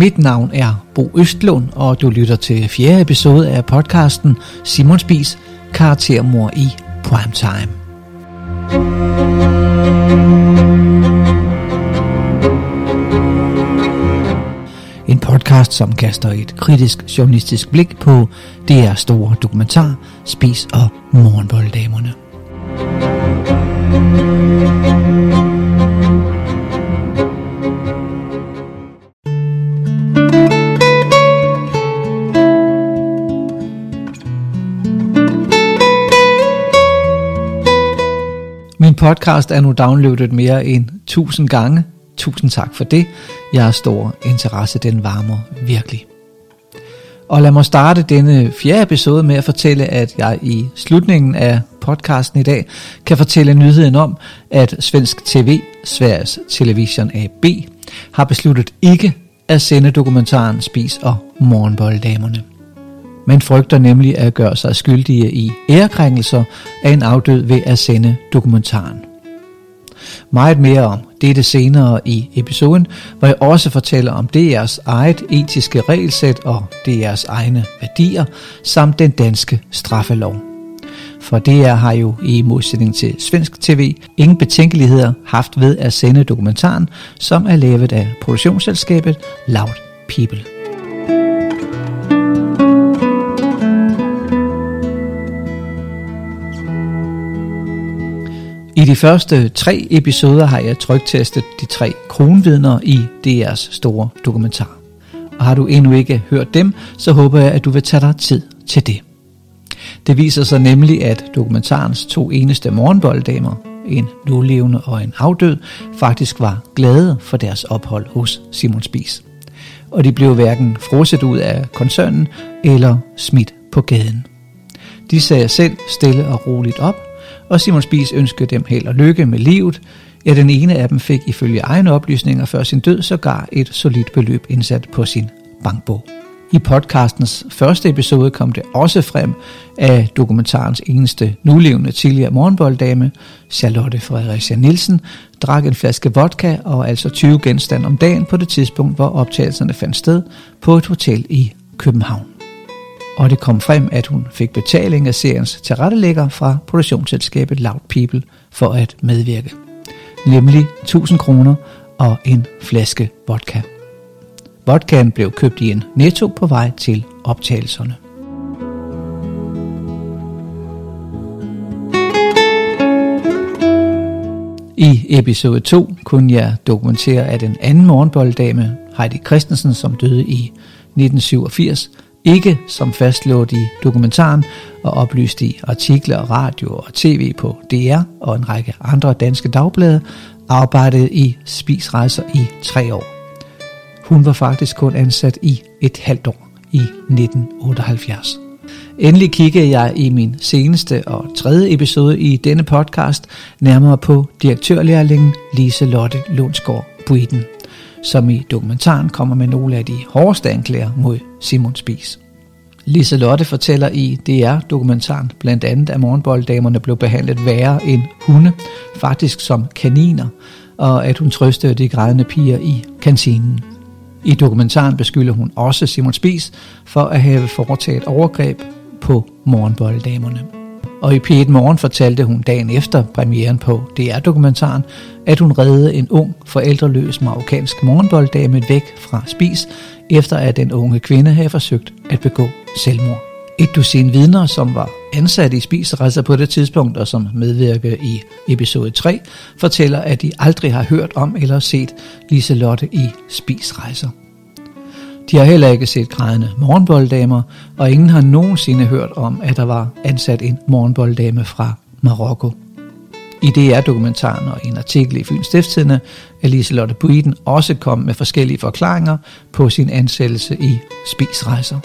Mit navn er Bo Østlund, og du lytter til fjerde episode af podcasten Simon Spis, karaktermor i primetime. En podcast, som kaster et kritisk journalistisk blik på DR store dokumentar Spis og Morgenbolddamerne. Min podcast er nu downloadet mere end 1000 gange. Tusind tak for det. Jeg har stor interesse, den varmer virkelig. Og lad mig starte denne fjerde episode med at fortælle, at jeg i slutningen af podcasten i dag kan fortælle nyheden om, at Svensk TV, Sveriges Television AB, har besluttet ikke at sende dokumentaren Spis og Morgenbolddamerne. Man frygter nemlig at gøre sig skyldige i ærekrænkelser af en afdød ved at sende dokumentaren. Meget mere om dette senere i episoden, hvor jeg også fortæller om DR's eget etiske regelsæt og DR's egne værdier, samt den danske straffelov. For DR har jo i modsætning til svensk tv ingen betænkeligheder haft ved at sende dokumentaren, som er lavet af produktionsselskabet Loud People. I de første tre episoder har jeg trygtestet de tre kronvidner i DR's store dokumentar. Og har du endnu ikke hørt dem, så håber jeg, at du vil tage dig tid til det. Det viser sig nemlig, at dokumentarens to eneste morgenbolddamer, en nulevende og en afdød, faktisk var glade for deres ophold hos Simon Spies. Og de blev hverken frosset ud af koncernen eller smidt på gaden. De sagde selv stille og roligt op, og Simon Spies ønskede dem held og lykke med livet. Ja, den ene af dem fik ifølge egne oplysninger før sin død sågar et solidt beløb indsat på sin bankbog. I podcastens første episode kom det også frem, af dokumentarens eneste nulevende tidligere morgenbolddame, Charlotte Fredericia Nielsen, drak en flaske vodka og altså 20 genstande om dagen på det tidspunkt, hvor optagelserne fandt sted på et hotel i København og det kom frem, at hun fik betaling af seriens tilrettelægger fra produktionsselskabet Loud People for at medvirke. Nemlig 1000 kroner og en flaske vodka. Vodkaen blev købt i en netto på vej til optagelserne. I episode 2 kunne jeg dokumentere, at en anden morgenbolddame, Heidi Christensen, som døde i 1987, ikke som fastlået i dokumentaren og oplyst i artikler, radio og tv på DR og en række andre danske dagblade, arbejdede i spisrejser i tre år. Hun var faktisk kun ansat i et halvt år i 1978. Endelig kiggede jeg i min seneste og tredje episode i denne podcast nærmere på direktørlærlingen Lise Lotte Lundsgaard Buiden som i dokumentaren kommer med nogle af de hårdeste anklager mod Simon Spies. Lise Lotte fortæller i DR-dokumentaren blandt andet, at morgenbolddamerne blev behandlet værre end hunde, faktisk som kaniner, og at hun trøstede de grædende piger i kantinen. I dokumentaren beskylder hun også Simon Spies for at have foretaget overgreb på morgenbolddamerne. Og i P1 Morgen fortalte hun dagen efter premieren på DR-dokumentaren, at hun reddede en ung, forældreløs marokkansk morgenbolddame væk fra spis, efter at den unge kvinde havde forsøgt at begå selvmord. Et dusin vidner, som var ansat i spiserejser på det tidspunkt og som medvirker i episode 3, fortæller, at de aldrig har hørt om eller set Liselotte i spisrejser. De har heller ikke set grædende morgenbolddamer, og ingen har nogensinde hørt om, at der var ansat en morgenbolddame fra Marokko. I DR-dokumentaren og en artikel i Fyns Stiftstidende er Liselotte Buiden også kom med forskellige forklaringer på sin ansættelse i spisrejser.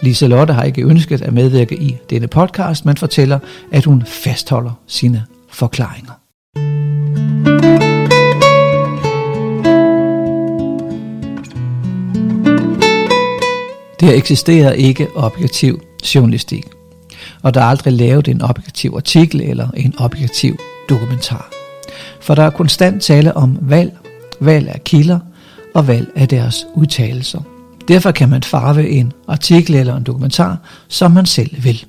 Liselotte har ikke ønsket at medvirke i denne podcast, men fortæller, at hun fastholder sine forklaringer. Der eksisterer ikke objektiv journalistik, og der er aldrig lavet en objektiv artikel eller en objektiv dokumentar. For der er konstant tale om valg, valg af kilder, og valg af deres udtalelser. Derfor kan man farve en artikel eller en dokumentar, som man selv vil.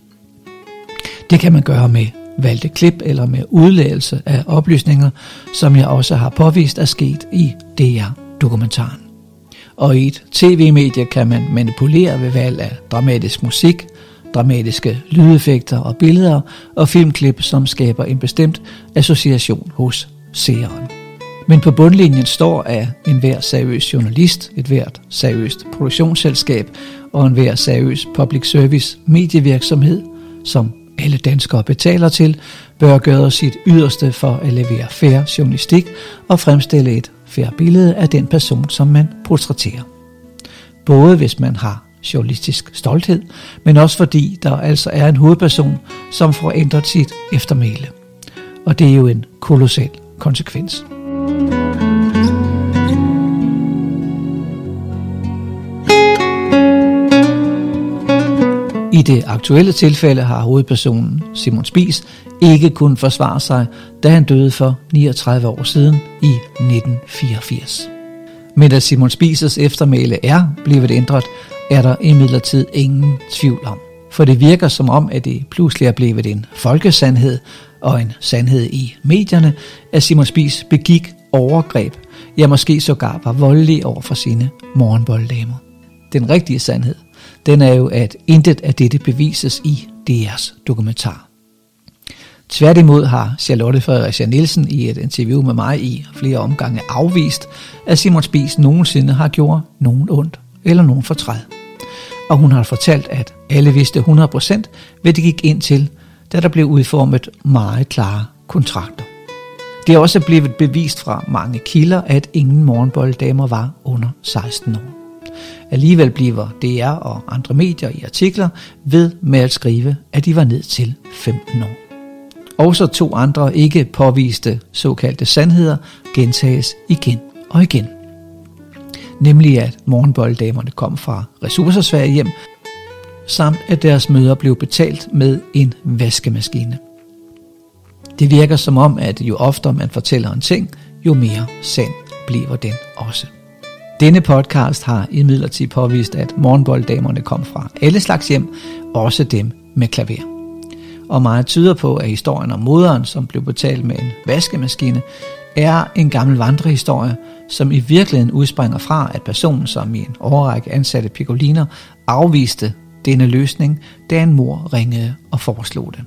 Det kan man gøre med valgte klip eller med udlægelse af oplysninger, som jeg også har påvist er sket i DR-dokumentaren. Og i et tv-medie kan man manipulere ved valg af dramatisk musik, dramatiske lydeffekter og billeder og filmklip, som skaber en bestemt association hos seeren. Men på bundlinjen står, at enhver seriøs journalist, et hvert seriøst produktionsselskab og enhver seriøs public service medievirksomhed, som alle danskere betaler til, bør gøre sit yderste for at levere færre journalistik og fremstille et færre billede af den person, som man portrætterer. Både hvis man har journalistisk stolthed, men også fordi der altså er en hovedperson, som får ændret sit eftermæle. Og det er jo en kolossal konsekvens. I det aktuelle tilfælde har hovedpersonen Simon Spies ikke kun forsvare sig, da han døde for 39 år siden i 1984. Men da Simon Spises eftermæle er blevet ændret, er der imidlertid ingen tvivl om. For det virker som om, at det pludselig er blevet en folkesandhed og en sandhed i medierne, at Simon Spies begik overgreb, ja måske sågar var voldelig over for sine morgenbolddamer. Den rigtige sandhed, den er jo, at intet af dette bevises i DR's dokumentar. Tværtimod har Charlotte Fredericia Nielsen i et interview med mig i flere omgange afvist, at Simon Spies nogensinde har gjort nogen ondt eller nogen fortræd. Og hun har fortalt, at alle vidste 100% hvad det gik ind til, da der blev udformet meget klare kontrakter. Det er også blevet bevist fra mange kilder, at ingen morgenbolddamer var under 16 år. Alligevel bliver DR og andre medier i artikler ved med at skrive, at de var ned til 15 år. Også to andre ikke påviste såkaldte sandheder gentages igen og igen. Nemlig at morgenbolddamerne kom fra ressourcersvage hjem, samt at deres møder blev betalt med en vaskemaskine. Det virker som om, at jo oftere man fortæller en ting, jo mere sand bliver den også. Denne podcast har imidlertid påvist, at morgenbolddamerne kom fra alle slags hjem, også dem med klaver. Og meget tyder på, at historien om moderen, som blev betalt med en vaskemaskine, er en gammel vandrehistorie, som i virkeligheden udspringer fra, at personen, som i en overrække ansatte pikoliner, afviste denne løsning, da en mor ringede og foreslog det.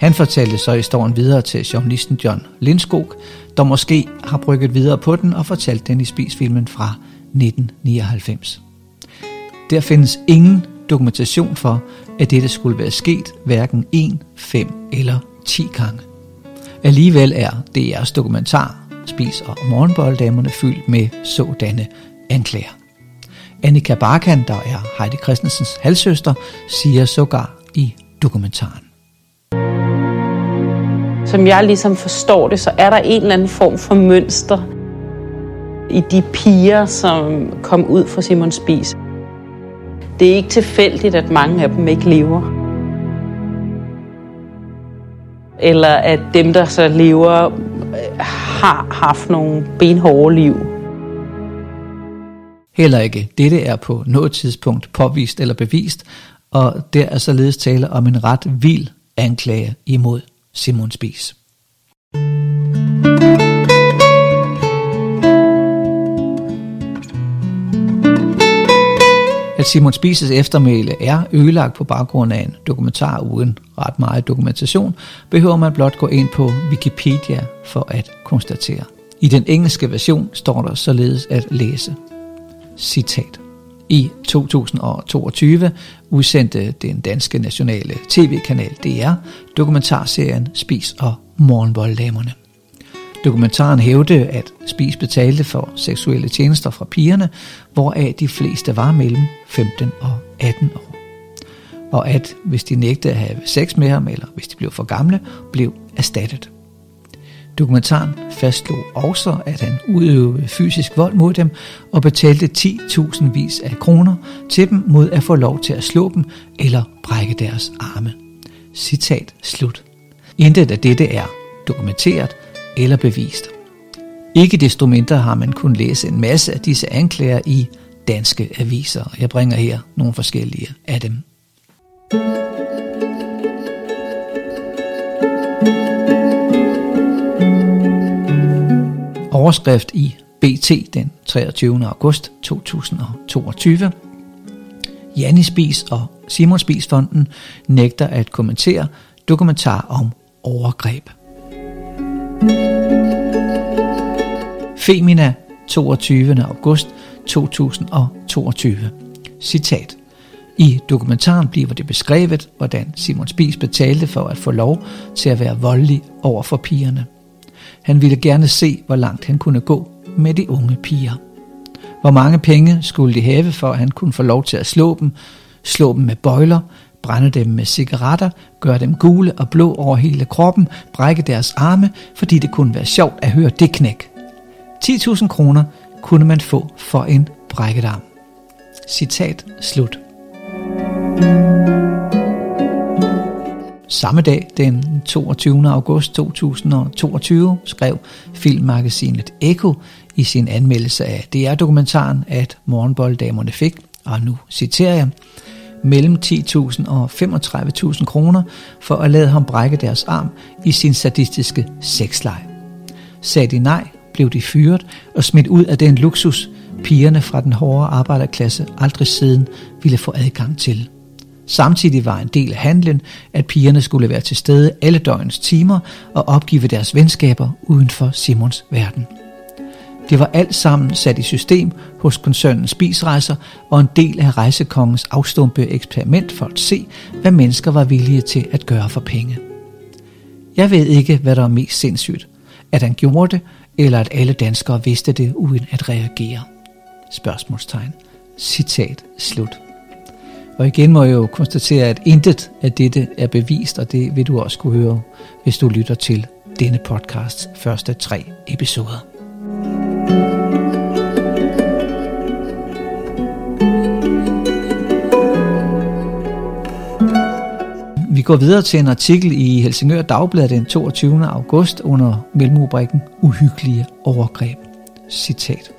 Han fortalte så historien videre til journalisten John Lindskog, der måske har brygget videre på den og fortalt den i spisfilmen fra 1999. Der findes ingen dokumentation for, at dette skulle være sket hverken 1, 5 eller 10 gange. Alligevel er DR's dokumentar Spis og morgenbolddamerne fyldt med sådanne anklager. Annika Barkan, der er Heidi Christensens halvsøster, siger sågar i dokumentaren som jeg ligesom forstår det, så er der en eller anden form for mønster i de piger, som kom ud fra Simon Spis. Det er ikke tilfældigt, at mange af dem ikke lever. Eller at dem, der så lever, har haft nogle benhårde liv. Heller ikke dette er på noget tidspunkt påvist eller bevist, og der er således tale om en ret vild anklage imod Simon Spies. At Simon Spises eftermæle er ødelagt på baggrund af en dokumentar uden ret meget dokumentation, behøver man blot gå ind på Wikipedia for at konstatere. I den engelske version står der således at læse. Citat. I 2022 udsendte den danske nationale tv-kanal DR dokumentarserien Spis og Morgenbolddamerne. Dokumentaren hævde, at Spis betalte for seksuelle tjenester fra pigerne, hvoraf de fleste var mellem 15 og 18 år. Og at hvis de nægtede at have sex med ham, eller hvis de blev for gamle, blev erstattet. Dokumentaren fastslog også, at han udøvede fysisk vold mod dem og betalte 10.000 vis af kroner til dem mod at få lov til at slå dem eller brække deres arme. Citat slut. Intet af dette er dokumenteret eller bevist. Ikke desto mindre har man kunnet læse en masse af disse anklager i danske aviser. Jeg bringer her nogle forskellige af dem. Overskrift i BT den 23. august 2022. Janni Spis og Simon Spis Fonden nægter at kommentere dokumentar om overgreb. Femina 22. august 2022. Citat. I dokumentaren bliver det beskrevet, hvordan Simon Spies betalte for at få lov til at være voldelig over for pigerne. Han ville gerne se, hvor langt han kunne gå med de unge piger. Hvor mange penge skulle de have, for at han kunne få lov til at slå dem, slå dem med bøjler, brænde dem med cigaretter, gøre dem gule og blå over hele kroppen, brække deres arme, fordi det kunne være sjovt at høre det knæk. 10.000 kroner kunne man få for en brækket arm. Citat slut. Samme dag, den 22. august 2022, skrev filmmagasinet Eko i sin anmeldelse af DR-dokumentaren, at morgenbolddamerne fik, og nu citerer jeg, mellem 10.000 og 35.000 kroner for at lade ham brække deres arm i sin sadistiske sexleg. Sagde de nej, blev de fyret og smidt ud af den luksus, pigerne fra den hårde arbejderklasse aldrig siden ville få adgang til. Samtidig var en del af handlen, at pigerne skulle være til stede alle døgnets timer og opgive deres venskaber uden for Simons verden. Det var alt sammen sat i system hos koncernen Spisrejser og en del af rejsekongens afstumpe eksperiment for at se, hvad mennesker var villige til at gøre for penge. Jeg ved ikke, hvad der er mest sindssygt. At han gjorde det, eller at alle danskere vidste det uden at reagere. Spørgsmålstegn. Citat slut. Og igen må jeg jo konstatere, at intet af dette er bevist, og det vil du også kunne høre, hvis du lytter til denne podcasts første tre episoder. Vi går videre til en artikel i Helsingør Dagblad den 22. august under mellemrubrikken Uhyggelige overgreb. Citat.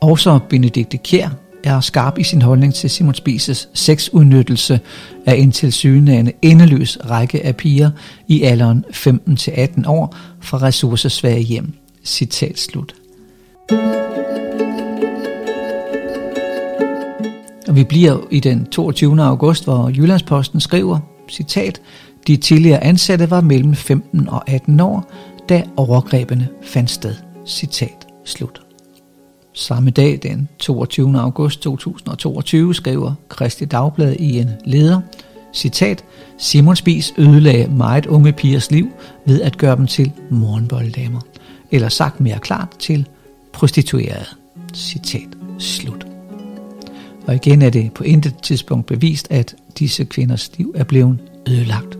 Også Benedikte Kjær er skarp i sin holdning til Simon Spises sexudnyttelse af en tilsyneladende endeløs række af piger i alderen 15-18 år fra ressourcesvage hjem. Citat slut. Og vi bliver i den 22. august, hvor Jyllandsposten skriver, citat, de tidligere ansatte var mellem 15 og 18 år, da overgrebene fandt sted. Citat slut. Samme dag, den 22. august 2022, skriver Kristi Dagblad i en leder, citat, Simon Spis ødelagde meget unge pigers liv ved at gøre dem til morgenbolddamer, eller sagt mere klart til prostituerede. Citat slut. Og igen er det på intet tidspunkt bevist, at disse kvinders liv er blevet ødelagt.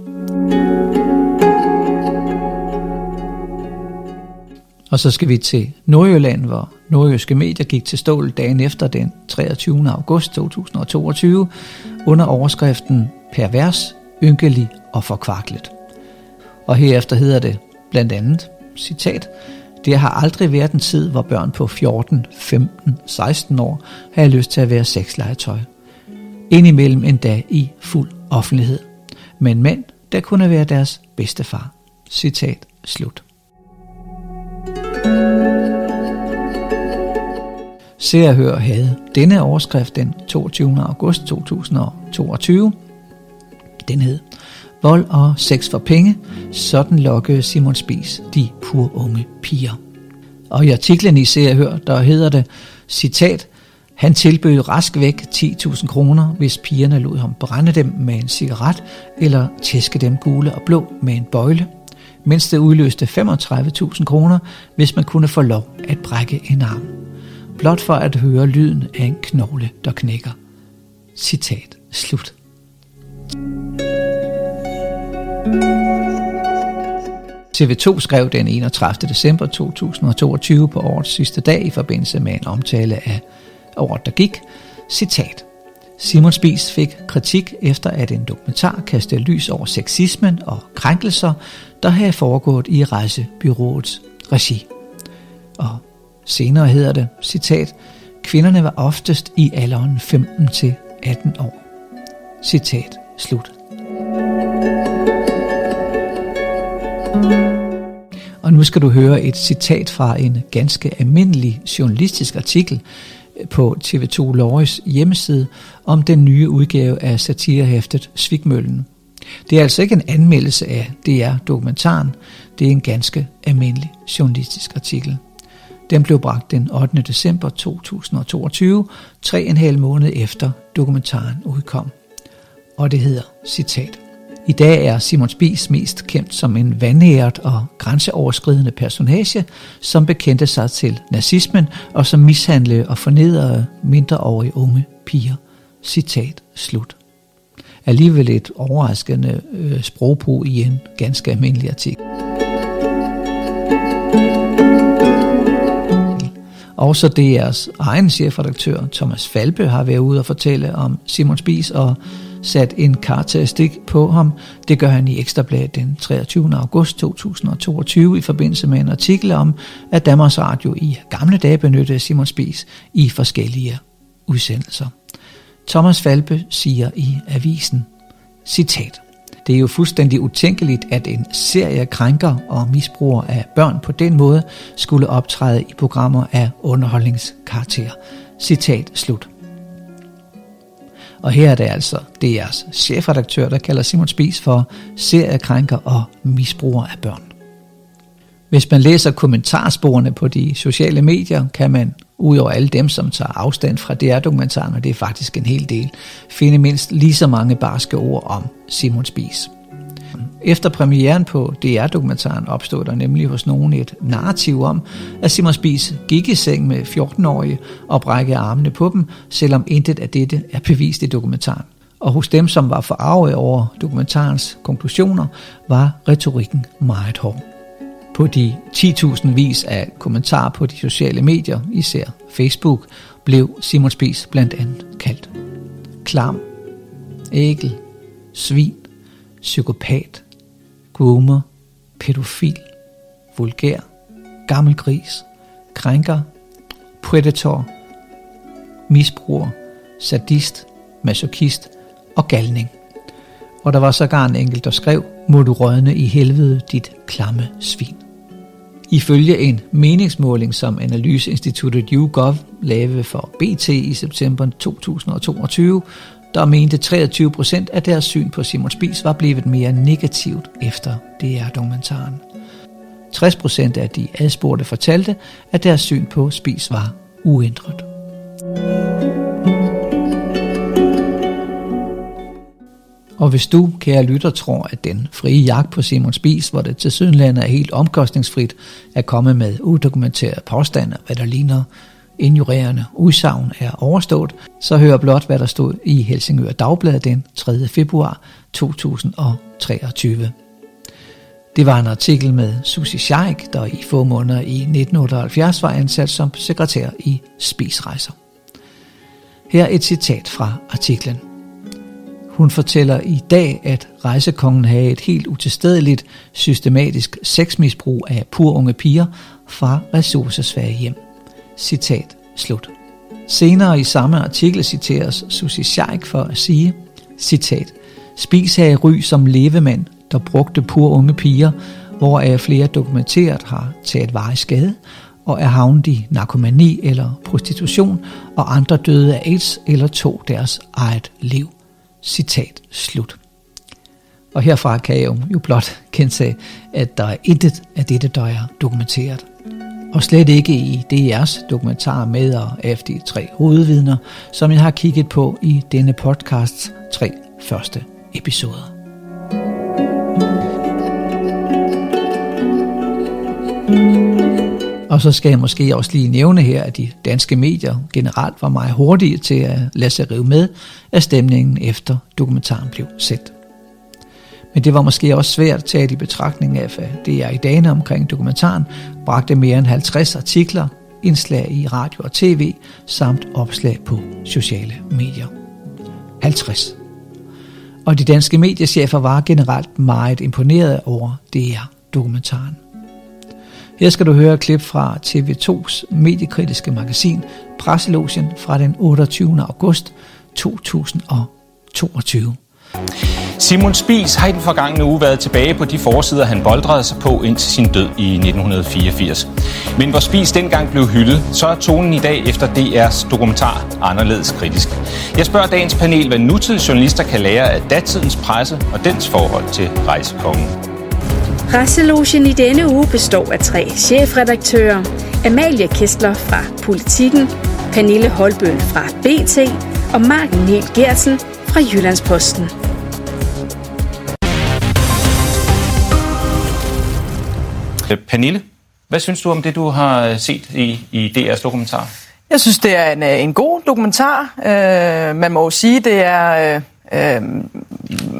Og så skal vi til Nordjylland, hvor nordjyske medier gik til stål dagen efter den 23. august 2022 under overskriften Pervers, ynkelig og forkvaklet. Og herefter hedder det blandt andet, citat, det har aldrig været en tid, hvor børn på 14, 15, 16 år har lyst til at være sexlegetøj. Indimellem endda i fuld offentlighed. Men mænd, der kunne være deres bedstefar. Citat slut. Se og Hør havde denne overskrift den 22. august 2022. Den hed Vold og sex for penge, sådan lokkede Simon Spies de pur unge piger. Og i artiklen i Se og Hør, der hedder det, citat, han tilbød rask væk 10.000 kroner, hvis pigerne lod ham brænde dem med en cigaret, eller tæske dem gule og blå med en bøjle, mens det udløste 35.000 kroner, hvis man kunne få lov at brække en arm. Blot for at høre lyden af en knogle, der knækker. Citat slut. TV2 skrev den 31. december 2022 på årets sidste dag i forbindelse med en omtale af året, der gik. Citat. Simon Spies fik kritik efter, at en dokumentar kastede lys over sexismen og krænkelser, der havde foregået i rejsebyråets regi. Og senere hedder det, citat, kvinderne var oftest i alderen 15 til 18 år. Citat slut. Og nu skal du høre et citat fra en ganske almindelig journalistisk artikel på TV2 Lorges hjemmeside om den nye udgave af satirehæftet Svigmøllen. Det er altså ikke en anmeldelse af DR-dokumentaren, det er en ganske almindelig journalistisk artikel. Den blev bragt den 8. december 2022, tre en halv måned efter dokumentaren udkom. Og det hedder, citat, i dag er Simon Spies mest kendt som en vandæret og grænseoverskridende personage, som bekendte sig til nazismen og som mishandlede og fornedrede mindreårige unge piger. Citat slut. Alligevel et overraskende øh, sprogbrug i en ganske almindelig artikel. Også DR's egen chefredaktør, Thomas Falbe, har været ude og fortælle om Simon Spies og sat en karakteristik på ham. Det gør han i Ekstrabladet den 23. august 2022 i forbindelse med en artikel om, at Danmarks Radio i gamle dage benyttede Simon Spies i forskellige udsendelser. Thomas Falbe siger i avisen, citat, det er jo fuldstændig utænkeligt, at en serie krænker og misbruger af børn på den måde skulle optræde i programmer af underholdningskarakter. Citat slut. Og her er det altså DR's chefredaktør, der kalder Simon Spies for seriekrænker og misbruger af børn. Hvis man læser kommentarsporene på de sociale medier, kan man, udover alle dem, som tager afstand fra DR-dokumentaren, og det er faktisk en hel del, finde mindst lige så mange barske ord om Simon Spies. Efter premieren på DR-dokumentaren opstod der nemlig hos nogen et narrativ om, at Simon Spies gik i seng med 14-årige og brækkede armene på dem, selvom intet af dette er bevist i dokumentaren. Og hos dem, som var forarvet over dokumentarens konklusioner, var retorikken meget hård. På de 10.000 vis af kommentarer på de sociale medier, især Facebook, blev Simon Spies blandt andet kaldt klam, ægel, svin, psykopat, groomer, pædofil, vulgær, gammel gris, krænker, predator, misbruger, sadist, masochist og galning. Og der var sågar en enkelt, der skrev, må du rådne i helvede, dit klamme svin. Ifølge en meningsmåling, som Analyseinstituttet YouGov lavede for BT i september 2022, der mente 23 procent af deres syn på Simon Spies var blevet mere negativt efter DR-dokumentaren. 60 procent af de adspurgte fortalte, at deres syn på Spies var uændret. Og hvis du, kære lytter, tror, at den frie jagt på Simon Spis, hvor det til Sydlandet er helt omkostningsfrit at komme med udokumenterede påstande, hvad der ligner injurerende udsagn er overstået, så hør blot, hvad der stod i Helsingør Dagblad den 3. februar 2023. Det var en artikel med Susi Scheik, der i få måneder i 1978 var ansat som sekretær i Spisrejser. Her et citat fra artiklen. Hun fortæller i dag, at rejsekongen havde et helt utilstedeligt systematisk sexmisbrug af pur unge piger fra ressourcesvage hjem. Citat slut. Senere i samme artikel citeres Susi Scheik for at sige, citat, Spis havde ry som levemand, der brugte pur unge piger, hvoraf flere dokumenteret har taget varig skade, og er havnet i narkomani eller prostitution, og andre døde af AIDS eller tog deres eget liv. Citat slut. Og herfra kan jeg jo blot kendtage, at der er intet af dette, der er dokumenteret og slet ikke i DR's dokumentar med og af de tre hovedvidner, som jeg har kigget på i denne podcasts tre første episoder. Og så skal jeg måske også lige nævne her, at de danske medier generelt var meget hurtige til at lade sig rive med af stemningen efter dokumentaren blev set. Men det var måske også svært at tage i betragtning af, at det er i dagene omkring dokumentaren bragte mere end 50 artikler, indslag i radio og tv, samt opslag på sociale medier. 50. Og de danske mediechefer var generelt meget imponeret over DR-dokumentaren. Her skal du høre et klip fra TV2's mediekritiske magasin Presselogien fra den 28. august 2022. Simon Spies har i den forgangne uge været tilbage på de forsider, han boldrede sig på indtil sin død i 1984. Men hvor Spies dengang blev hyldet, så er tonen i dag efter DR's dokumentar anderledes kritisk. Jeg spørger dagens panel, hvad nutidens journalister kan lære af datidens presse og dens forhold til rejsekongen. Presselogen i denne uge består af tre chefredaktører. Amalie Kistler fra Politiken, Pernille Holbøl fra BT og Marken Niel Gersen fra Jyllandsposten. Pernille, hvad synes du om det, du har set i, i DR's dokumentar? Jeg synes, det er en, øh, en god dokumentar. Øh, man må jo sige, det er... Øh, øh,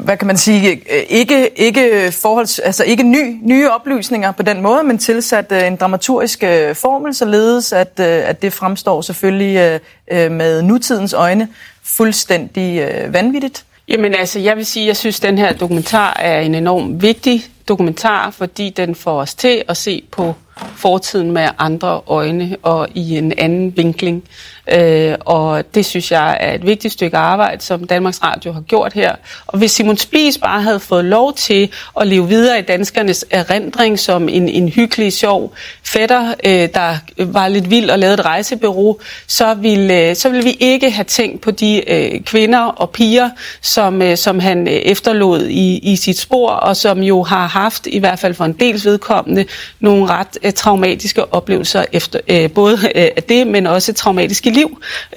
hvad kan man sige, ikke, ikke, forholds, altså ikke ny, nye oplysninger på den måde, men tilsat øh, en dramaturgisk øh, formel, således at, øh, at det fremstår selvfølgelig øh, øh med nutidens øjne fuldstændig øh, vanvittigt. Jamen altså, jeg vil sige, at jeg synes, at den her dokumentar er en enorm vigtig dokumentar, fordi den får os til at se på fortiden med andre øjne og i en anden vinkling. Øh, og det synes jeg er et vigtigt stykke arbejde, som Danmarks Radio har gjort her. Og hvis Simon Spies bare havde fået lov til at leve videre i danskernes erindring som en, en hyggelig, sjov fætter, øh, der var lidt vild og lavede et rejsebureau, så ville, øh, så ville vi ikke have tænkt på de øh, kvinder og piger, som, øh, som han øh, efterlod i, i sit spor, og som jo har haft, i hvert fald for en dels vedkommende, nogle ret øh, traumatiske oplevelser efter øh, både øh, det, men også traumatiske liv.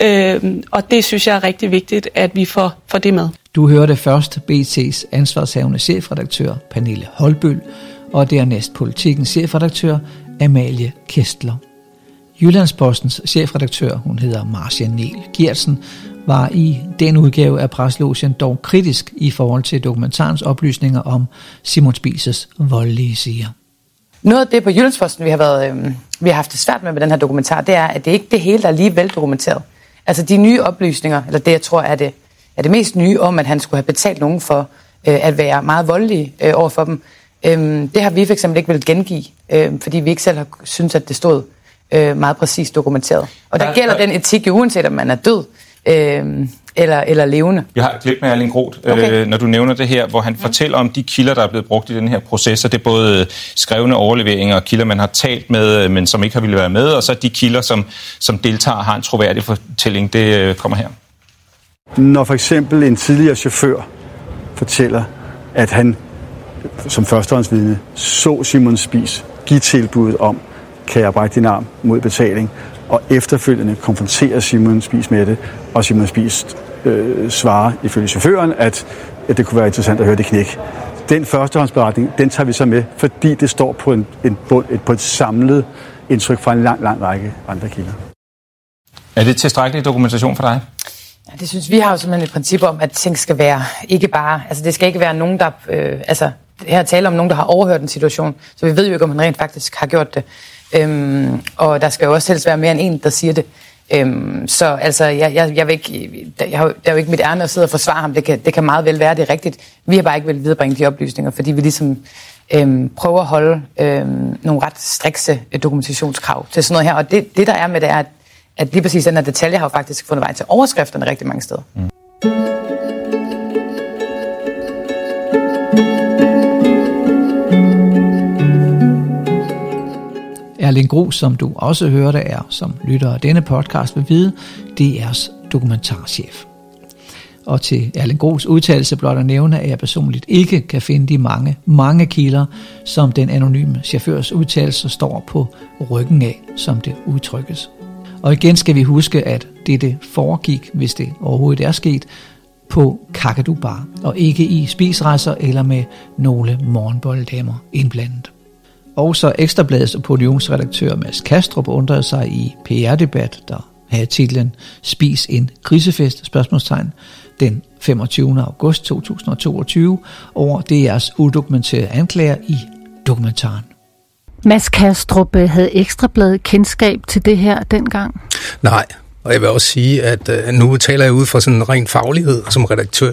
Øh, og det synes jeg er rigtig vigtigt, at vi får, får det med. Du hørte først BT's ansvarshavende chefredaktør Pernille Holbøl, og dernæst politikens chefredaktør Amalie Kestler. Jyllandspostens chefredaktør, hun hedder Marcia Niel Giertsen, var i den udgave af Preslogien dog kritisk i forhold til dokumentarens oplysninger om Simon Spises voldelige siger. Noget af det på Jyllandsposten, vi har, været, øh, vi har haft det svært med med den her dokumentar, det er, at det ikke det hele, der er lige veldokumenteret. Altså de nye oplysninger, eller det jeg tror er det, er det mest nye om, at han skulle have betalt nogen for øh, at være meget voldelig øh, over for dem, øh, det har vi for eksempel ikke vil gengive, øh, fordi vi ikke selv har synes, at det stod øh, meget præcist dokumenteret. Og der, der gælder der, den etik, uanset om man er død. Øh, eller, eller levende. Vi har et klip med Erling Groth, okay. øh, når du nævner det her, hvor han mm. fortæller om de kilder, der er blevet brugt i den her proces, og det er både skrevne overleveringer og kilder, man har talt med, men som ikke har ville være med, og så de kilder, som, som deltager har en troværdig fortælling. Det øh, kommer her. Når for eksempel en tidligere chauffør fortæller, at han som førstehåndsvidne så Simon Spis give tilbud om, kan jeg brække din arm mod betaling, og efterfølgende konfronterer Simon Spis med det, og Simon Spis øh, svarer ifølge chaufføren, at, at det kunne være interessant at høre det knæk. Den førstehåndsberetning, den tager vi så med, fordi det står på, en, en bund, et, på et samlet indtryk fra en lang, lang række andre kilder. Er det tilstrækkelig dokumentation for dig? Ja, det synes vi har jo simpelthen et princip om, at ting skal være ikke bare, altså det skal ikke være nogen, der, øh, altså her taler om nogen, der har overhørt en situation, så vi ved jo ikke, om han rent faktisk har gjort det. Øhm, og der skal jo også helst være mere end en, der siger det. Øhm, så altså, jeg, jeg, jeg vil ikke, jeg har, det er jo ikke mit ærne at sidde og forsvare ham. Det kan, det kan meget vel være, det er rigtigt. Vi har bare ikke vil viderebringe de oplysninger, fordi vi ligesom øhm, prøver at holde øhm, nogle ret strikse øh, dokumentationskrav til sådan noget her. Og det, det der er med det er, at, at lige præcis den her detalje har jo faktisk fundet vej til overskrifterne rigtig mange steder. Mm. Erling Gro, som du også hørte, er som lytter af denne podcast vil vide, DR's dokumentarchef. Og til Erling Gros udtalelse blot at nævne, at jeg personligt ikke kan finde de mange, mange kilder, som den anonyme chaufførs udtalelse står på ryggen af, som det udtrykkes. Og igen skal vi huske, at det foregik, hvis det overhovedet er sket, på Kakadu Bar, og ikke i spisrejser eller med nogle morgenbolddamer indblandet. Også Ekstrabladets podiumsredaktør Mads Kastrup undrede sig i PR-debat, der havde titlen Spis en krisefest, spørgsmålstegn, den 25. august 2022 over DR's udokumenterede anklager i dokumentaren. Mads Kastrup, havde Ekstrabladet kendskab til det her dengang? Nej, Og jeg vil også sige, at øh, nu taler jeg ud fra sådan en ren faglighed som redaktør.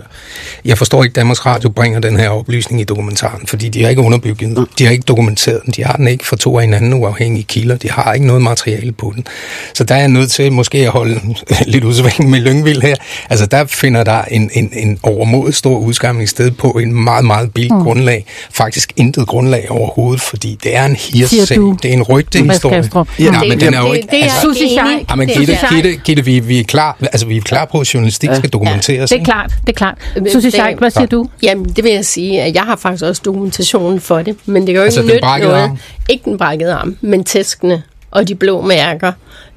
Jeg forstår ikke, at Danmarks Radio bringer den her oplysning i dokumentaren, fordi de har ikke underbygget den. De har ikke dokumenteret den. De har den ikke for to af hinanden uafhængige kilder. De har ikke noget materiale på den. Så der er jeg nødt til måske at holde lidt udsving med Lyngvild her. Altså der finder der en, en, en overmodet stor udskamning sted på en meget, meget billig mm. grundlag. Faktisk intet grundlag overhovedet, fordi det er en hirsag. Det er en rygtehistorie. Ja, men den er jo ikke... Det, det er altså, men Gitte, Gitte, Gitte, vi, vi er klar, altså vi er klar på, at journalistik skal dokumenteres. Ja, det er klart, det er klart. Susie Scheik, hvad siger du? Jamen, det vil jeg sige, at jeg har faktisk også dokumentationen for det, men det kan jo ikke altså, nytte noget. Arm. Ikke den brækkede arm, men tæskene og de blå mærker.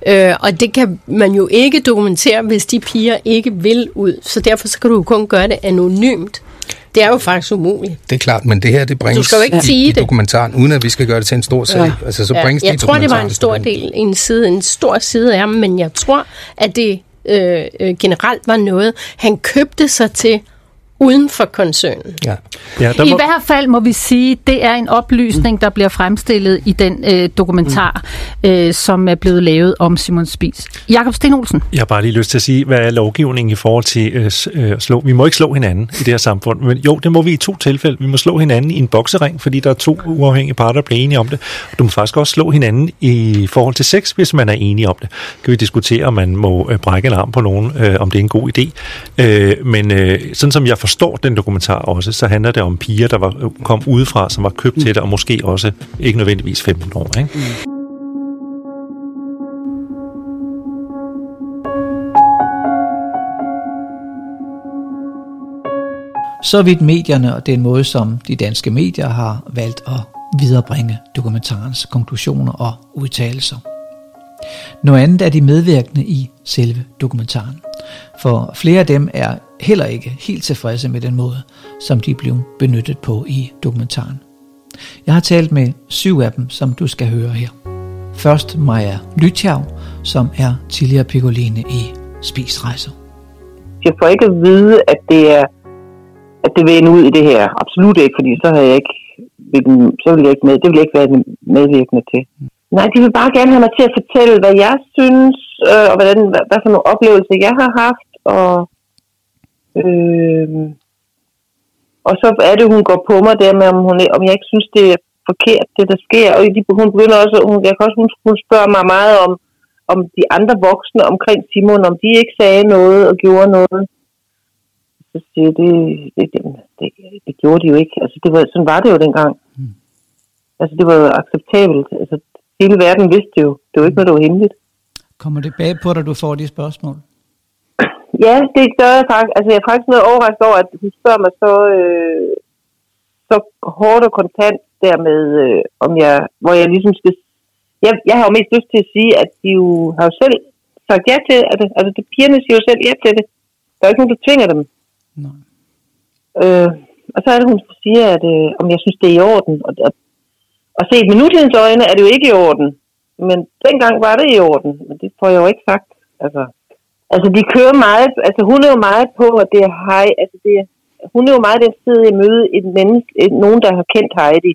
Øh, og det kan man jo ikke dokumentere, hvis de piger ikke vil ud. Så derfor så kan du kun gøre det anonymt. Det er jo faktisk umuligt. Det er klart, men det her, det bringes du skal jo ikke i, i det. dokumentaren, uden at vi skal gøre det til en stor sag. Ja. Altså, så bringes ja. Jeg tror, det var en stor del, en, side, en stor side af men jeg tror, at det øh, øh, generelt var noget, han købte sig til uden for koncernen. Ja. Ja, I må... hvert fald må vi sige, det er en oplysning, der bliver fremstillet i den øh, dokumentar, mm. øh, som er blevet lavet om Simon Spies. Jakob Sten Olsen. Jeg har bare lige lyst til at sige, hvad er lovgivningen i forhold til øh, øh, slå? Vi må ikke slå hinanden i det her samfund, men jo, det må vi i to tilfælde. Vi må slå hinanden i en boksering, fordi der er to uafhængige parter, der bliver enige om det. Du må faktisk også slå hinanden i forhold til sex, hvis man er enige om det. Kan vi diskutere, om man må øh, brække en arm på nogen, øh, om det er en god idé. Øh, men øh, sådan som jeg forstår den dokumentar også, så handler det om piger, der var, kom udefra, som var købt mm. til det, og måske også ikke nødvendigvis 15 år. Ikke? Mm. Så vidt medierne og den måde, som de danske medier har valgt at viderebringe dokumentarens konklusioner og udtalelser. Noget andet er de medvirkende i selve dokumentaren. For flere af dem er heller ikke helt tilfredse med den måde, som de blev benyttet på i dokumentaren. Jeg har talt med syv af dem, som du skal høre her. Først Maja Lytjav, som er tidligere piccoline i Spisrejser. Jeg får ikke at vide, at det er at det vil ende ud i det her. Absolut ikke, fordi så har jeg ikke, så vil jeg ikke med, det vil jeg ikke være medvirkende til. Nej, de vil bare gerne have mig til at fortælle, hvad jeg synes, øh, og hvordan, hvad, hvad for nogle oplevelser jeg har haft, og, øh, og så er det, hun går på mig der med, om, hun, om jeg ikke synes, det er forkert, det der sker. Og hun begynder også, hun, jeg kan også, hun, hun spørger mig meget om, om de andre voksne omkring Simon, om de ikke sagde noget og gjorde noget. Så siger det, det, det, det, det gjorde de jo ikke. Altså, det var, sådan var det jo dengang. Mm. Altså, det var jo acceptabelt. Altså, hele verden vidste jo. Det var ikke noget, der var hemmeligt. Kommer det bag på dig, du får de spørgsmål? Ja, det gør jeg faktisk. Altså, jeg er faktisk noget overrasket over, at hun spørger mig så, øh, så hårdt og kontant dermed, øh, om jeg, hvor jeg ligesom skal... Jeg, jeg har jo mest lyst til at sige, at de jo har jo selv sagt ja til det. Altså, det, pigerne siger jo selv ja til det. Der er ikke nogen, der tvinger dem. Nej. Øh, og så er det, hun siger, at øh, om jeg synes, det er i orden. Og, og, og set med nutidens øjne er det jo ikke i orden. Men dengang var det i orden. Men det får jeg jo ikke sagt. Altså, altså de kører meget, altså hun er jo meget på, at det er hej, altså det er, hun er jo meget den sted i møde et menneske, et, nogen, der har kendt Heidi.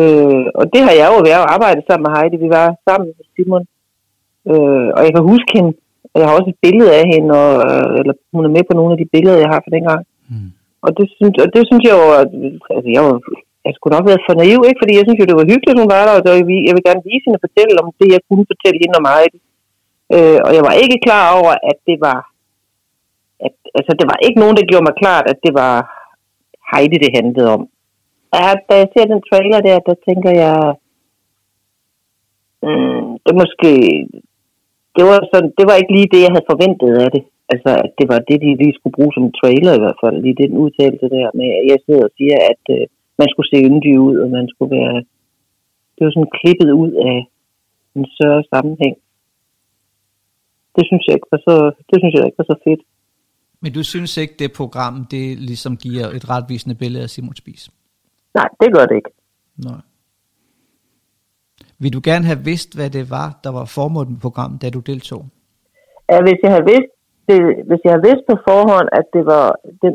Øh, og det har jeg jo været og arbejdet sammen med Heidi. Vi var sammen med Simon. Øh, og jeg kan huske hende. Jeg har også et billede af hende, og, øh, eller hun er med på nogle af de billeder, jeg har fra dengang. Mm. Og, det synes, og det synes jeg jo, at, altså jeg, var, jeg skulle nok være for naiv, ikke? fordi jeg synes jo, det var hyggeligt, hun var der, og jeg vil gerne vise hende og fortælle om det, jeg kunne fortælle hende om Heidi. Øh, og jeg var ikke klar over, at det var, at, altså det var ikke nogen, der gjorde mig klart, at det var Heidi, det handlede om. Og da jeg ser den trailer der, der tænker jeg, mm, det måske, det var, sådan, det var ikke lige det, jeg havde forventet af det. Altså, at det var det, de lige skulle bruge som trailer i hvert fald, lige den udtalelse der med, at jeg sidder og siger, at øh, man skulle se yndig ud, og man skulle være, det var sådan klippet ud af en større sammenhæng det synes jeg ikke var så, det synes jeg ikke var så fedt. Men du synes ikke, det program, det ligesom giver et retvisende billede af Simon Spies? Nej, det gør det ikke. Nej. Vil du gerne have vidst, hvad det var, der var formålet med programmet, da du deltog? Ja, hvis jeg havde vidst, det, hvis jeg havde vidst på forhånd, at det var den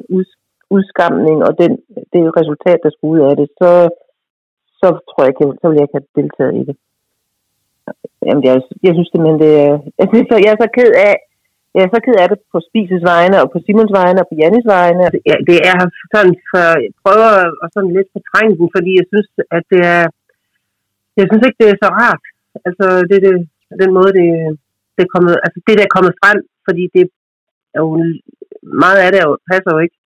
udskamning og den, det resultat, der skulle ud af det, så, så tror jeg ikke, så ville jeg ikke have deltaget i det. Jamen, jeg, jeg synes simpelthen, det er... Jeg, synes, jeg er så ked af, jeg er så ked af det på Spises vegne, og på Simons vegne, og på Jannis vegne. Ja, det er sådan, for jeg prøver at sådan lidt fortrænge den, fordi jeg synes, at det er... Jeg synes ikke, det er så rart. Altså, det det, den måde, det, det, er kommet, altså, det der er kommet frem, fordi det er jo... Meget af det jo, passer jo ikke.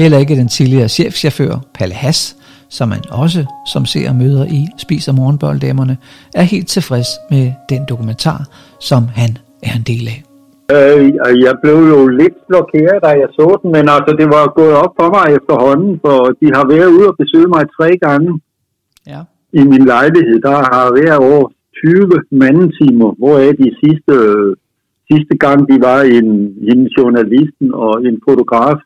Heller ikke den tidligere chefchauffør Palle Hass, som man også som ser møder i Spiser Morgenbolddamerne, er helt tilfreds med den dokumentar, som han er en del af. Øh, jeg blev jo lidt blokeret, da jeg så den, men altså, det var gået op for mig efterhånden, for de har været ude og besøge mig tre gange ja. i min lejlighed. Der har været over 20 mandetimer, hvor er de sidste, sidste gang, de var en, en journalisten og en fotograf,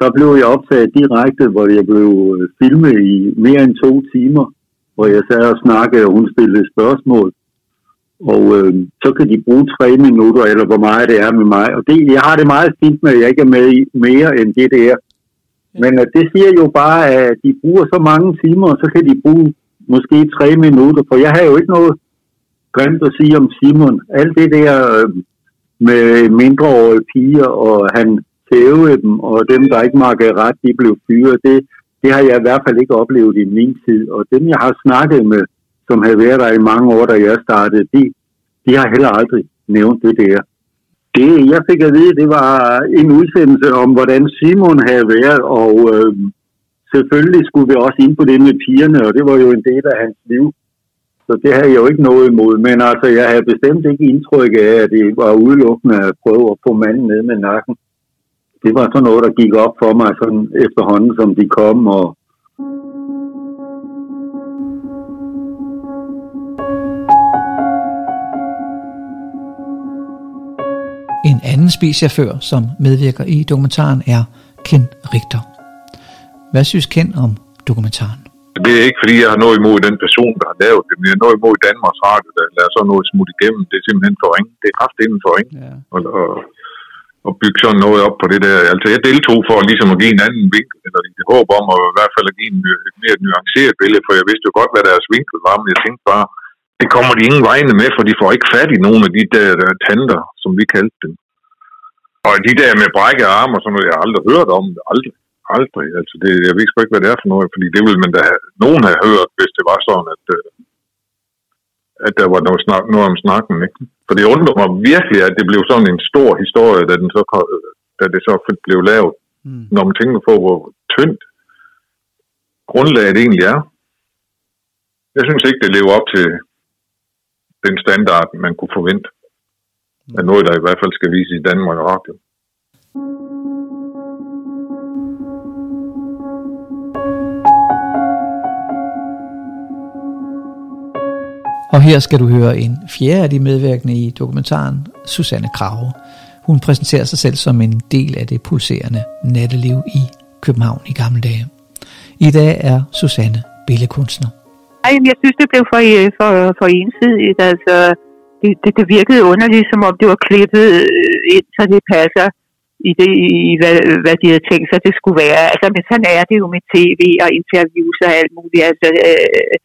så blev jeg optaget direkte, hvor jeg blev øh, filmet i mere end to timer, hvor jeg sad og snakkede, og hun stillede spørgsmål. Og øh, så kan de bruge tre minutter, eller hvor meget det er med mig. Og det, jeg har det meget fint med, at jeg ikke er med i mere end det der. Men øh, det siger jo bare, at de bruger så mange timer, og så kan de bruge måske tre minutter. For jeg har jo ikke noget grimt at sige om Simon. Alt det der øh, med mindreårige piger, og han tæve dem, og dem, der ikke markerede ret, de blev fyret. Det, det har jeg i hvert fald ikke oplevet i min tid. Og dem, jeg har snakket med, som har været der i mange år, da jeg startede, de, de har heller aldrig nævnt det der. Det, jeg fik at vide, det var en udsendelse om, hvordan Simon havde været, og øh, selvfølgelig skulle vi også ind på det med pigerne, og det var jo en del af hans liv. Så det havde jeg jo ikke noget imod, men altså, jeg havde bestemt ikke indtryk af, at det var udelukkende at prøve at få manden ned med nakken det var sådan noget, der gik op for mig sådan efterhånden, som de kom. Og En anden spischauffør, som medvirker i dokumentaren, er Ken Richter. Hvad synes Ken om dokumentaren? Det er ikke, fordi jeg har noget imod den person, der har lavet det, men jeg har noget imod Danmarks Radio, der lader sådan noget smut igennem. Det er simpelthen for ringe. Det er kraft inden for ringe. Ja. Og, og, at bygge sådan noget op på det der. Altså jeg deltog for ligesom at give en anden vinkel, eller et håb om at i hvert fald at give en, et mere nuanceret billede, for jeg vidste jo godt, hvad deres vinkel var, men jeg tænkte bare, det kommer de ingen vegne med, for de får ikke fat i nogen af de der, der tanter, som vi kaldte dem. Og de der med brække arme og sådan noget, jeg har aldrig hørt om det. Aldrig. Aldrig. Altså det, jeg ved ikke, hvad det er for noget, fordi det ville man da have, nogen have hørt, hvis det var sådan, at, øh, at der var noget, snak, noget om snakken. Ikke? For det undrer mig virkelig, at det blev sådan en stor historie, da, den så, da det så blev lavet. Mm. Når man tænker på, hvor tyndt grundlaget egentlig er. Jeg synes ikke, det lever op til den standard, man kunne forvente. Mm. Af noget, der i hvert fald skal vise i Danmark og radio. Og her skal du høre en fjerde af de medvirkende i dokumentaren, Susanne Krave. Hun præsenterer sig selv som en del af det pulserende natteliv i København i gamle dage. I dag er Susanne billedkunstner. Ej, jeg synes, det blev for, øh, for, for ensidigt. Altså, det, det, det virkede underligt, som om det var klippet øh, ind, så det passer i, det, i hvad, hvad de havde tænkt sig, det skulle være. Altså, men sådan er det jo med tv og interviews og alt muligt. Altså, øh,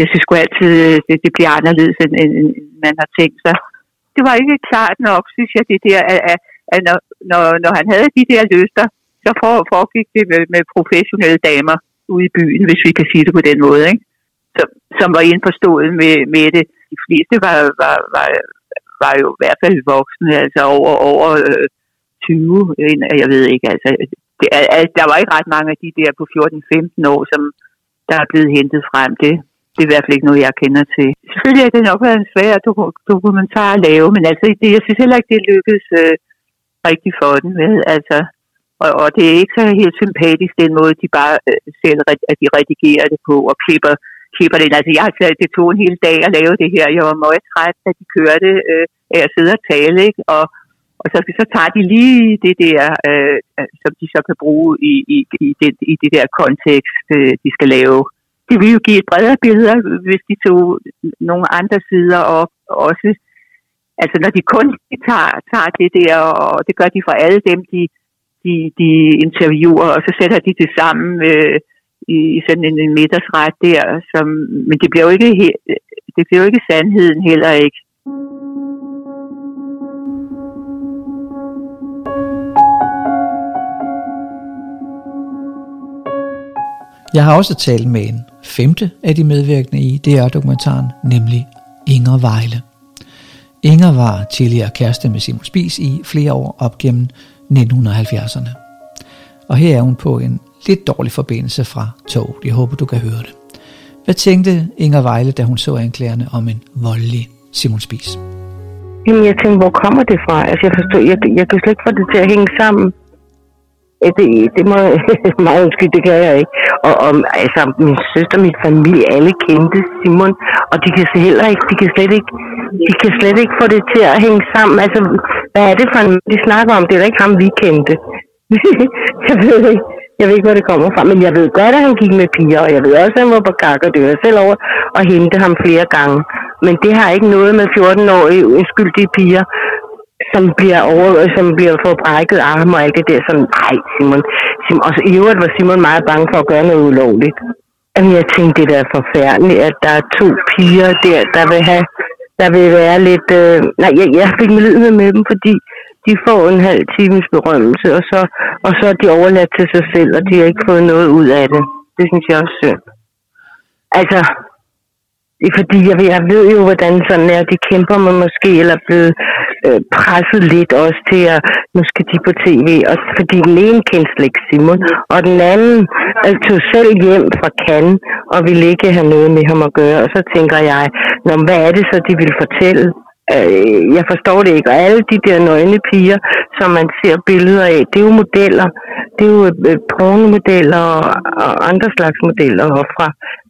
jeg synes sgu altid, øh, det, det bliver anderledes, end, end man har tænkt sig. Det var ikke klart nok, synes jeg, det der, at, at, at når, når, når han havde de der lyster, så for, foregik det med, med professionelle damer ude i byen, hvis vi kan sige det på den måde, ikke? Som, som var indforstået med, med det. De fleste var, var, var, var jo i hvert fald voksne, altså over, over øh, 20, jeg ved ikke, altså det, der var ikke ret mange af de der på 14-15 år, som der er blevet hentet frem. Det, det er i hvert fald ikke noget, jeg kender til. Selvfølgelig er det nok været en svær dokumentar at lave, men altså, det, jeg synes heller ikke, det lykkedes øh, rigtigt for den. Vel? Altså, og, og det er ikke så helt sympatisk, den måde, de bare øh, selv at de redigerer det på og klipper, klipper det. Altså, jeg har det tog en hel dag at lave det her. Jeg var meget træt, da de kørte øh, af at sidde og tale, ikke? Og, og så, så tager de lige det der, øh, som de så kan bruge i, i, i, det, i det der kontekst, øh, de skal lave det ville jo give et bredere billede, hvis de tog nogle andre sider op også. Altså når de kun tager, tager det der, og det gør de for alle dem, de de, de interviewer, og så sætter de det sammen øh, i, i sådan en, en middagsret der. Som, men det bliver jo ikke, det bliver jo ikke sandheden heller ikke. Jeg har også talt med en femte af de medvirkende i DR-dokumentaren, nemlig Inger Vejle. Inger var tidligere kæreste med Simon Spis i flere år op gennem 1970'erne. Og her er hun på en lidt dårlig forbindelse fra tog. Jeg håber, du kan høre det. Hvad tænkte Inger Vejle, da hun så anklagerne om en voldelig Simon Spis? Jamen, jeg tænkte, hvor kommer det fra? Altså, jeg forstår, jeg, jeg kan slet ikke få det til at hænge sammen. Øh, det, det må meget undskyld, det kan jeg ikke. Og, og altså, min søster, min familie, alle kendte Simon, og de kan heller ikke, de kan slet ikke, de kan slet ikke få det til at hænge sammen. Altså, hvad er det for en, de snakker om? Det er da ikke ham, vi kendte. jeg ved ikke. Jeg ved ikke, hvor det kommer fra, men jeg ved godt, at han gik med piger, og jeg ved også, at han var på kak, og det var selv over og hente ham flere gange. Men det har ikke noget med 14-årige uskyldige piger, som bliver, over, som bliver fået brækket arme og alt det der. Som, nej, Simon. Simon. Og i øvrigt var Simon meget bange for at gøre noget ulovligt. Jamen, jeg tænkte, det der er forfærdeligt, at der er to piger der, der vil have, der vil være lidt... Øh, nej, jeg, jeg fik med med dem, fordi de får en halv times berømmelse, og så, og så er de overladt til sig selv, og de har ikke fået noget ud af det. Det synes jeg også synd. Altså, det er fordi, jeg ved, jeg ved jo, hvordan sådan er. De kæmper med måske, eller er blevet øh, presset lidt også til, at nu skal de på tv. Og fordi den ene kendte slet ikke Simon, og den anden øh, tog selv hjem fra Cannes, og ville ikke have noget med ham at gøre. Og så tænker jeg, Nå, hvad er det så, de vil fortælle? Øh, jeg forstår det ikke. Og alle de der nøgne piger, som man ser billeder af, det er jo modeller. Det er jo øh, øh pornomodeller og, og andre slags modeller fra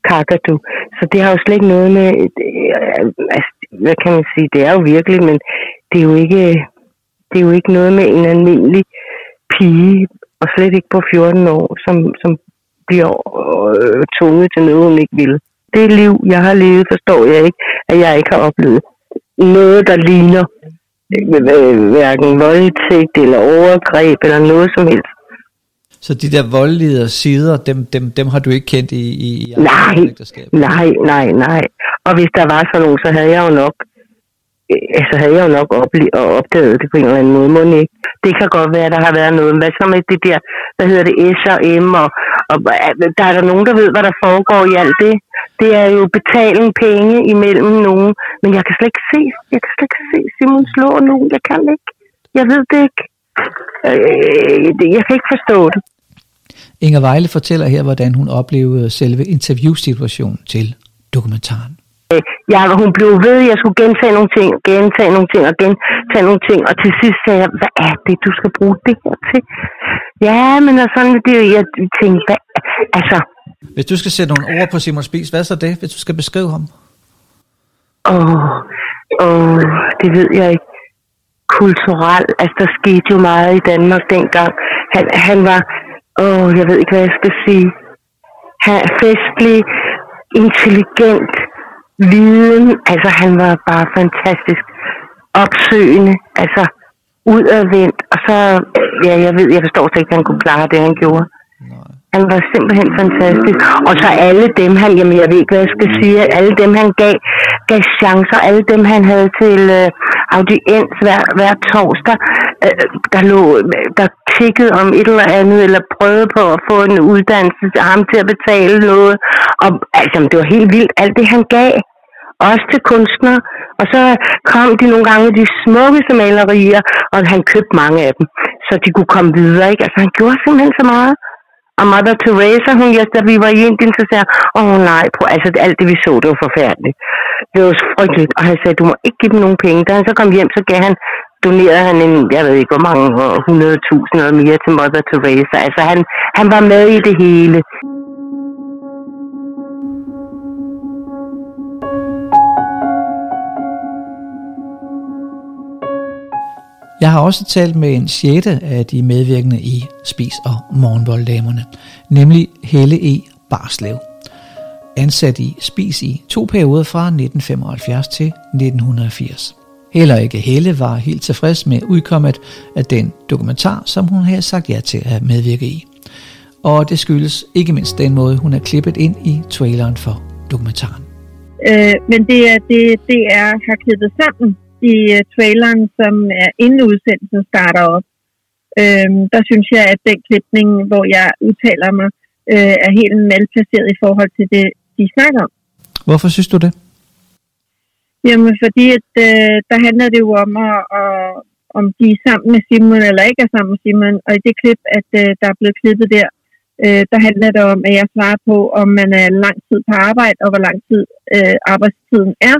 Kakadu. Så det har jo slet ikke noget med, øh, altså, hvad kan man sige, det er jo virkelig, men det er jo ikke, det er jo ikke noget med en almindelig pige, og slet ikke på 14 år, som, som bliver øh, tvunget til noget, hun ikke vil. Det liv, jeg har levet, forstår jeg ikke, at jeg ikke har oplevet noget, der ligner øh, hverken voldtægt eller overgreb eller noget som helst. Så de der voldelige sider, dem, dem, dem har du ikke kendt i, i, i nej, nej, nej, nej. Og hvis der var sådan nogen, så havde jeg jo nok øh, altså havde jeg jo nok opdaget det på en eller anden måde, må ikke? Det kan godt være, at der har været noget. Hvad så med det der, hvad hedder det, S og M, og, og der er der nogen, der ved, hvad der foregår i alt det. Det er jo betaling penge imellem nogen, men jeg kan slet ikke se, jeg kan slet ikke se Simon slå nogen, jeg kan ikke. Jeg ved det ikke. Øh, jeg kan ikke forstå det. Inger Vejle fortæller her, hvordan hun oplevede selve interviewsituationen til dokumentaren. Ja, hun blev ved, jeg skulle gentage nogle ting, gentage nogle ting og gentage nogle ting, og til sidst sagde jeg, hvad er det, du skal bruge det her til? Ja, men og sådan, det, jeg tænkte, hvad, altså... Hvis du skal sætte nogle ord på Simon Spies, hvad så det, hvis du skal beskrive ham? Åh, oh, oh, det ved jeg ikke. Kulturel, altså der skete jo meget i Danmark dengang. Han, han var, åh, jeg ved ikke, hvad jeg skal sige. Han er festlig, intelligent, viden. Altså, han var bare fantastisk opsøgende, altså udadvendt. Og så, ja, jeg ved, jeg forstår ikke, at han kunne klare det, han gjorde. Han var simpelthen fantastisk. Og så alle dem, han, jamen jeg ved ikke, hvad jeg skal sige, alle dem, han gav, gav chancer, alle dem, han havde til øh, audiens hver, hver torsdag, øh, der, lå, der tikkede om et eller andet, eller prøvede på at få en uddannelse til ham til at betale noget. Og altså, det var helt vildt, alt det, han gav også til kunstnere. Og så kom de nogle gange de smukkeste malerier, og han købte mange af dem, så de kunne komme videre. Ikke? Altså, han gjorde simpelthen så meget. Og Mother Teresa, hun, jeg, da vi var i Indien, så sagde åh oh, nej, på, altså alt det vi så, det var forfærdeligt. Det var frygteligt. Og han sagde, du må ikke give dem nogen penge. Da han så kom hjem, så gav han, donerede han en, jeg ved ikke hvor mange, 100.000 eller mere til Mother Teresa. Altså han, han var med i det hele. Jeg har også talt med en sjette af de medvirkende i Spis og Morgenbolddamerne, nemlig Helle E. Barslev. Ansat i Spis i to perioder fra 1975 til 1980. Heller ikke Helle var helt tilfreds med udkommet af den dokumentar, som hun havde sagt ja til at medvirke i. Og det skyldes ikke mindst den måde, hun er klippet ind i traileren for dokumentaren. Øh, men det er, det, det er har klippet sammen i uh, traileren, som er inden udsendelsen starter op. Øh, der synes jeg, at den klipning, hvor jeg udtaler mig, øh, er helt malplaceret i forhold til det, de snakker om. Hvorfor synes du det? Jamen, fordi at, øh, der handler det jo om, at, at, om de er sammen med Simon eller ikke er sammen med Simon. Og i det klip, at øh, der er blevet klippet der, øh, der handler det om, at jeg svarer på, om man er lang tid på arbejde, og hvor lang tid øh, arbejdstiden er.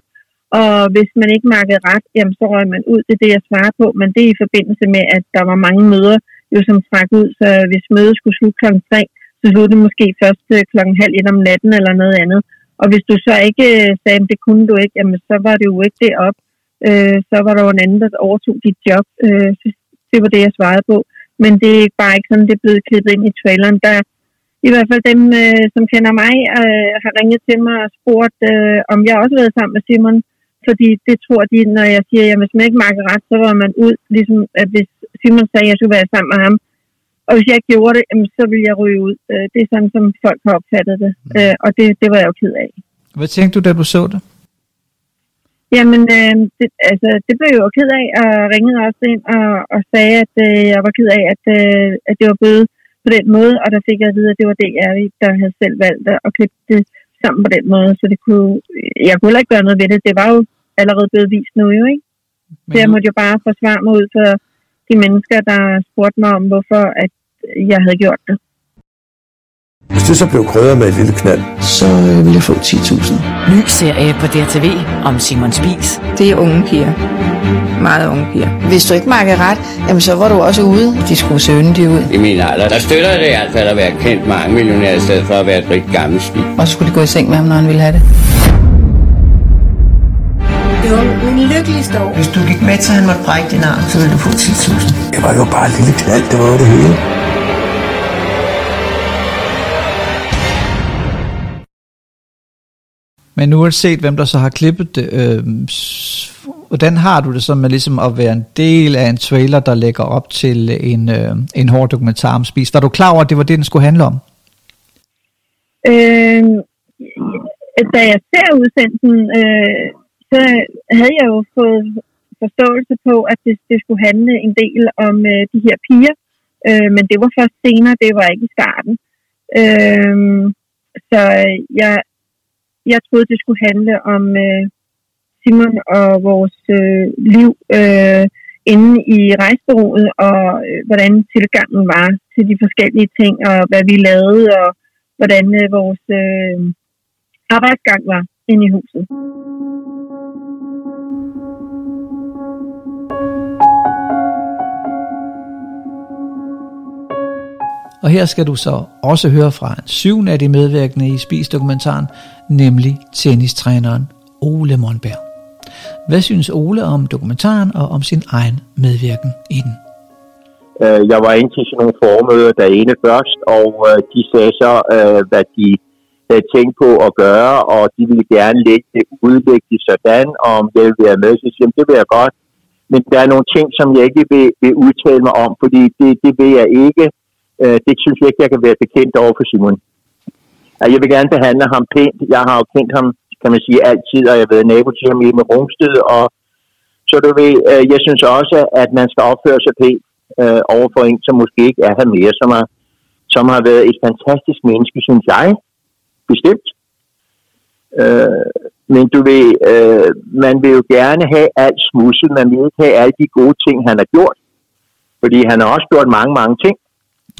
Og hvis man ikke markede ret, jamen, så røg man ud. Det er det, jeg svarer på. Men det er i forbindelse med, at der var mange møder, jo, som trak ud. Så hvis mødet skulle slutte kl. 3, så sluttede det måske først kl. klokken halv et om natten eller noget andet. Og hvis du så ikke øh, sagde, at det kunne du ikke, jamen, så var det jo ikke det op. Øh, så var der jo en anden, der overtog dit job. Øh, det var det, jeg svarede på. Men det er bare ikke sådan, det er blevet klippet ind i traileren. Der, i hvert fald dem, øh, som kender mig, øh, har ringet til mig og spurgt, øh, om jeg også har været sammen med Simon. Fordi det tror de, når jeg siger, at hvis man ikke markerer ret, så var man ud. Ligesom at hvis Simon sagde, at jeg skulle være sammen med ham, og hvis jeg ikke gjorde det, så ville jeg ryge ud. Øh, det er sådan, som folk har opfattet det. Mm. Øh, og det, det var jeg jo ked af. Hvad tænkte du, da du så det? Jamen, øh, det, altså, det blev jeg jo ked af, og ringede også ind og, og sagde, at øh, jeg var ked af, at, øh, at det var blevet på den måde, og der fik jeg at vide, at det var det, jeg der havde selv valgt at klippe det sammen på den måde, så det kunne, jeg kunne heller ikke gøre noget ved det. Det var jo allerede blevet vist nu, jo, ikke? Så jeg måtte jo bare forsvare mig ud for de mennesker, der spurgte mig om, hvorfor at jeg havde gjort det. Hvis det så blev krydret med et lille knald, så øh, ville jeg få 10.000. Ny serie på DRTV om Simon Spis. Det er unge piger. Meget unge piger. Hvis du ikke markerer ret, jamen så var du også ude. De skulle søge de ud. I min alder, der støtter det i hvert fald at være kendt mange millionær, i stedet for at være et rigtig gammelt spil. Og så skulle de gå i seng med ham, når han ville have det. Det var min lykkeligste år. Hvis du gik med til, at han måtte brække din arm, så ville du få 10.000. Det var jo bare et lille knald, det var jo det hele. Men uanset hvem der så har klippet det, øh, hvordan har du det så med ligesom at være en del af en trailer, der lægger op til en, øh, en hård dokumentar om spis? Var du klar over, at det var det, den skulle handle om? Øh, da jeg ser udsendelsen, øh, så havde jeg jo fået forståelse på, at det, det skulle handle en del om øh, de her piger. Øh, men det var først senere, det var ikke i starten. Øhm, øh, så jeg jeg troede, det skulle handle om øh, Simon og vores øh, liv øh, inde i rejsbureauet, og øh, hvordan tilgangen var til de forskellige ting, og hvad vi lavede, og hvordan øh, vores øh, arbejdsgang var inde i huset. Og her skal du så også høre fra en syvende af de medvirkende i Spis-dokumentaren, nemlig tennistræneren Ole Monberg. Hvad synes Ole om dokumentaren og om sin egen medvirken i den? Øh, jeg var inde til sådan nogle formøder derinde først, og øh, de sagde så, øh, hvad de havde tænkt på at gøre, og de ville gerne lægge det, udlægge det sådan, og om jeg ville være med, så siger det vil jeg godt. Men der er nogle ting, som jeg ikke vil, vil udtale mig om, fordi det, det vil jeg ikke. Det synes jeg ikke, jeg kan være bekendt over for Simon. Altså, jeg vil gerne behandle ham pænt. Jeg har jo kendt ham, kan man sige, altid, og jeg været nabo til ham med Rungsted, og så du ved, øh, jeg synes også, at man skal opføre sig pænt øh, over for en, som måske ikke er her mere, som har, som har været et fantastisk menneske, synes jeg, bestemt. Øh, men du ved, øh, man vil jo gerne have alt smudset, man vil ikke have alle de gode ting, han har gjort. Fordi han har også gjort mange, mange ting.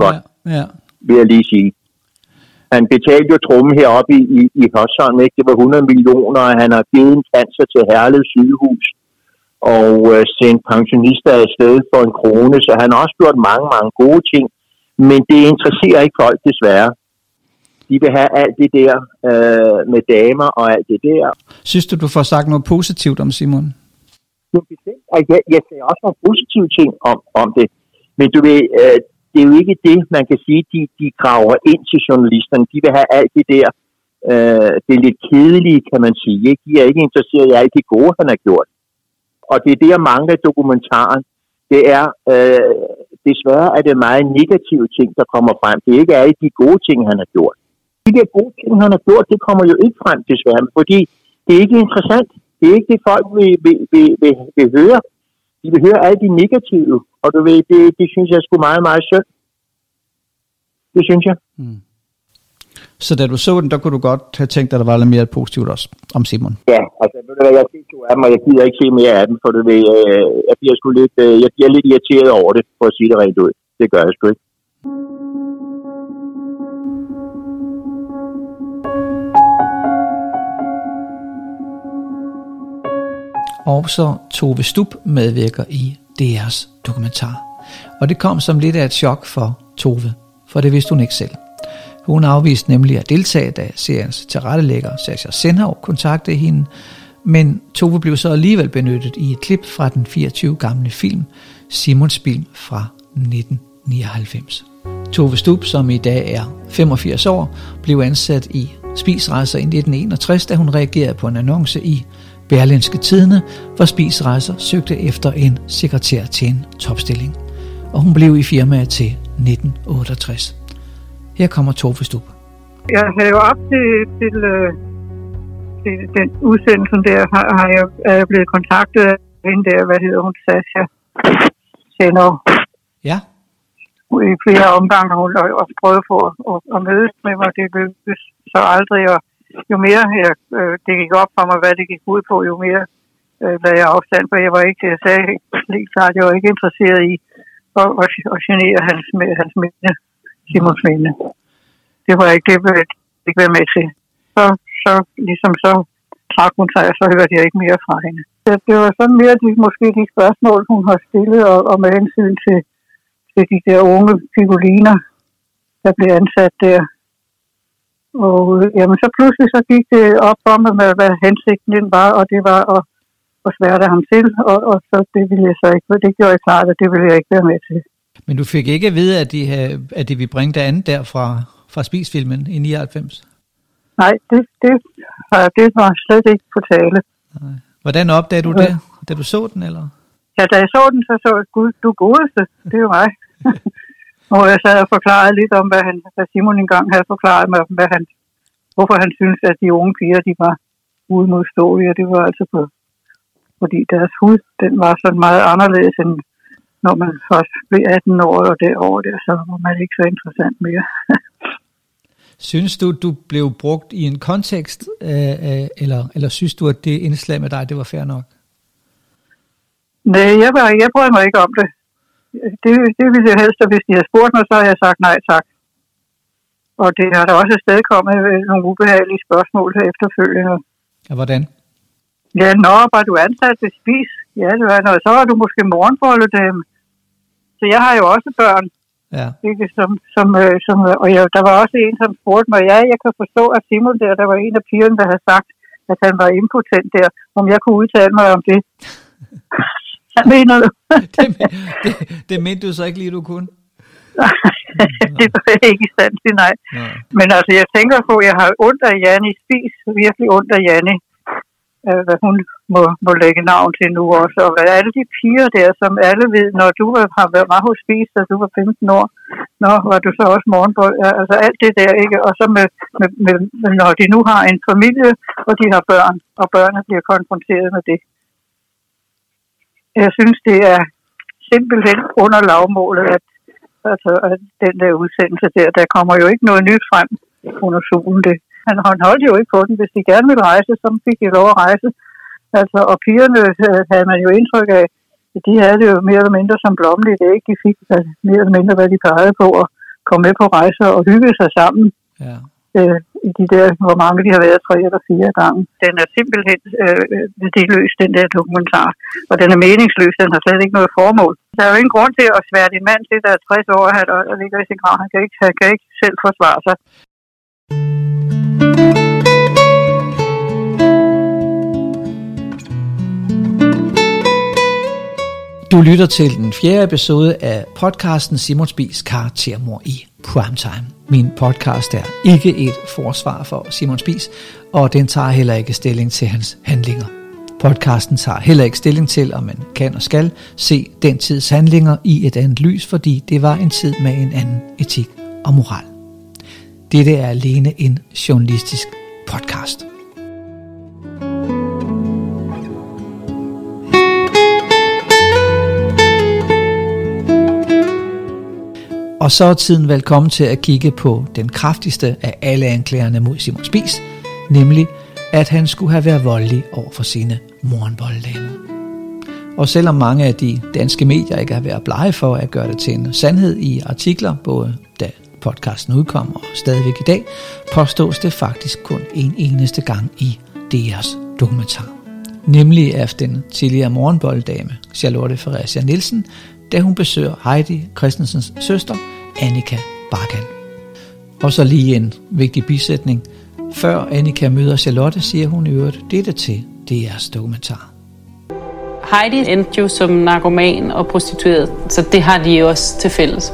Godt, ja, ja. vil jeg lige sige han betalte jo trummen heroppe i, i, i Hørsholm, ikke? Det var 100 millioner, og han har givet en cancer til Herlev sygehus og øh, sendt pensionister afsted for en krone, så han har også gjort mange, mange gode ting, men det interesserer ikke folk desværre. De vil have alt det der øh, med damer og alt det der. Synes du, du får sagt noget positivt om Simon? Jeg, jeg siger også nogle positive ting om, om det. Men du ved, øh, det er jo ikke det, man kan sige, de, de graver ind til journalisterne. De vil have alt det der, øh, det er lidt kedelige, kan man sige. Ikke? De er ikke interesseret i alt det gode, han har gjort. Og det er det, jeg mangler i dokumentaren. Det er, øh, desværre er det meget negative ting, der kommer frem. Det er ikke alle de gode ting, han har gjort. De der gode ting, han har gjort, det kommer jo ikke frem, desværre, fordi det er ikke interessant. Det er ikke det, folk vil, vil, vil, vil, vil høre. De vil høre alle de negative, og du ved, det, det synes jeg sgu meget, meget synd. Det synes jeg. Mm. Så da du så den, der kunne du godt have tænkt, at der var lidt mere positivt også om Simon? Ja, altså ved du hvad, jeg ser to af dem, og jeg gider ikke se mere af dem, for du ved, øh, jeg bliver sgu lidt, øh, jeg bliver lidt irriteret over det, for at sige det rent ud. Det gør jeg sgu ikke. Og så Tove Stub medvirker i DR's dokumentar. Og det kom som lidt af et chok for Tove, for det vidste hun ikke selv. Hun afviste nemlig at deltage, da seriens tilrettelægger Sasha Senhav kontaktede hende, men Tove blev så alligevel benyttet i et klip fra den 24 gamle film Simons Film fra 1999. Tove Stub, som i dag er 85 år, blev ansat i Spisrejser i 1961, da hun reagerede på en annonce i Berlinske Tidene, hvor Spisrejser søgte efter en sekretær til en topstilling. Og hun blev i firmaet til 1968. Her kommer Tove Stub. Jeg havde jo op til, til, øh, til den udsendelse der, har, har jeg, er jeg blevet kontaktet af hende der, hvad hedder hun, Sasha Sender. Ja. I flere omgange har hun også prøvet på at, at, at mødes med mig. Det lykkedes så aldrig, og jo mere jeg, øh, det gik op for mig, hvad det gik ud på, jo mere øh, lagde jeg afstand, for jeg var ikke, jeg sagde helt klart, jeg var ikke interesseret i at, at, at genere hans, hans minde. Simons Minde. Det var ikke, det ville jeg ikke være med til. Så, så ligesom så trak hun sig, og så hørte jeg ikke mere fra hende. Så det var sådan mere de, måske de spørgsmål, hun har stillet, og, og med hensyn til, til de der unge figuriner, der blev ansat der. Og jamen, så pludselig så gik det op for mig, med, hvad hensigten var, og det var at, at sværte ham til, og, og så det ville jeg så ikke, det gjorde jeg klart, at det ville jeg ikke være med til. Men du fik ikke at vide, at de, at de ville bringe det andet der fra, fra Spisfilmen i 99? Nej, det, det, det var slet ikke på tale. Nej. Hvordan opdagede du det, da du så den, eller? Ja, da jeg så den, så så jeg, gud, du godeste, det er jo mig. og jeg sad og forklarede lidt om, hvad, han, hvad Simon engang havde forklaret mig, hvad han, hvorfor han synes, at de unge piger, de var udmodståelige, og det var altså på, fordi deres hud, den var sådan meget anderledes end når man først blev 18 år og derover der, så var man ikke så interessant mere. synes du, du blev brugt i en kontekst, øh, øh, eller, eller synes du, at det indslag med dig, det var fair nok? Nej, jeg, var, jeg brød mig ikke om det. Det, det ville jeg helst, og hvis de havde spurgt mig, så havde jeg sagt nej tak. Og det har der også stadig kommet øh, nogle ubehagelige spørgsmål her efterfølgende. Ja, hvordan? Ja, når var du ansat ved spis? Ja, det var noget. Så var du måske morgenbolledame. Så jeg har jo også børn. Ja. Ikke, som, som, øh, som, og jeg, der var også en, som spurgte mig, ja, jeg kan forstå, at Simon der, der var en af pigerne, der havde sagt, at han var impotent der, om jeg kunne udtale mig om det. Hvad mener du? det, det, det mente du så ikke lige, du kunne? det var jeg ikke til, nej. nej. Men altså, jeg tænker på, at jeg har ondt af Janne Spis, virkelig ondt af Janne øh, hvad hun må, må lægge navn til nu også. Og hvad alle de piger der, som alle ved, når du har været meget hos Spis, da du var 15 år, nå, var du så også morgenbold. Altså alt det der, ikke? Og så med, med, med, når de nu har en familie, og de har børn, og børnene bliver konfronteret med det. Jeg synes, det er simpelthen under lavmålet, at, altså, at den der udsendelse der, der kommer jo ikke noget nyt frem under solen. Det, han, han holdt jo ikke på den. Hvis de gerne ville rejse, så fik de lov at rejse. Altså, og pigerne øh, havde man jo indtryk af, at de havde det jo mere eller mindre som blommeligt ikke? De fik øh, mere eller mindre, hvad de pegede på, at komme med på rejser og hygge sig sammen. Ja. Øh, I de der, hvor mange de har været, tre eller fire gange. Den er simpelthen øh, øh værdiløs, den der dokumentar. Og den er meningsløs, den har slet ikke noget formål. Der er jo ingen grund til at svære din mand til, der er 60 år og, og ligger i sin grav. Han kan ikke, han kan ikke selv forsvare sig. Du lytter til den fjerde episode af podcasten Simon Spies karaktermor i Primetime. Min podcast er ikke et forsvar for Simon Spies, og den tager heller ikke stilling til hans handlinger. Podcasten tager heller ikke stilling til, om man kan og skal se den tids handlinger i et andet lys, fordi det var en tid med en anden etik og moral. Dette er alene en journalistisk podcast. Og så er tiden velkommen til at kigge på den kraftigste af alle anklagerne mod Simon Spis, nemlig at han skulle have været voldelig over for sine morgenbolddamer. Og selvom mange af de danske medier ikke har været blege for at gøre det til en sandhed i artikler, både da podcasten udkom og stadigvæk i dag, påstås det faktisk kun en eneste gang i deres dokumentar. Nemlig af den tidligere morgenbolddame Charlotte Fredericia Nielsen, da hun besøger Heidi Christensens søster, Annika Barkan. Og så lige en vigtig bisætning. Før Annika møder Charlotte, siger hun i øvrigt dette til DR's dokumentar. Heidi endte jo som narkoman og prostitueret, så det har de også til fælles.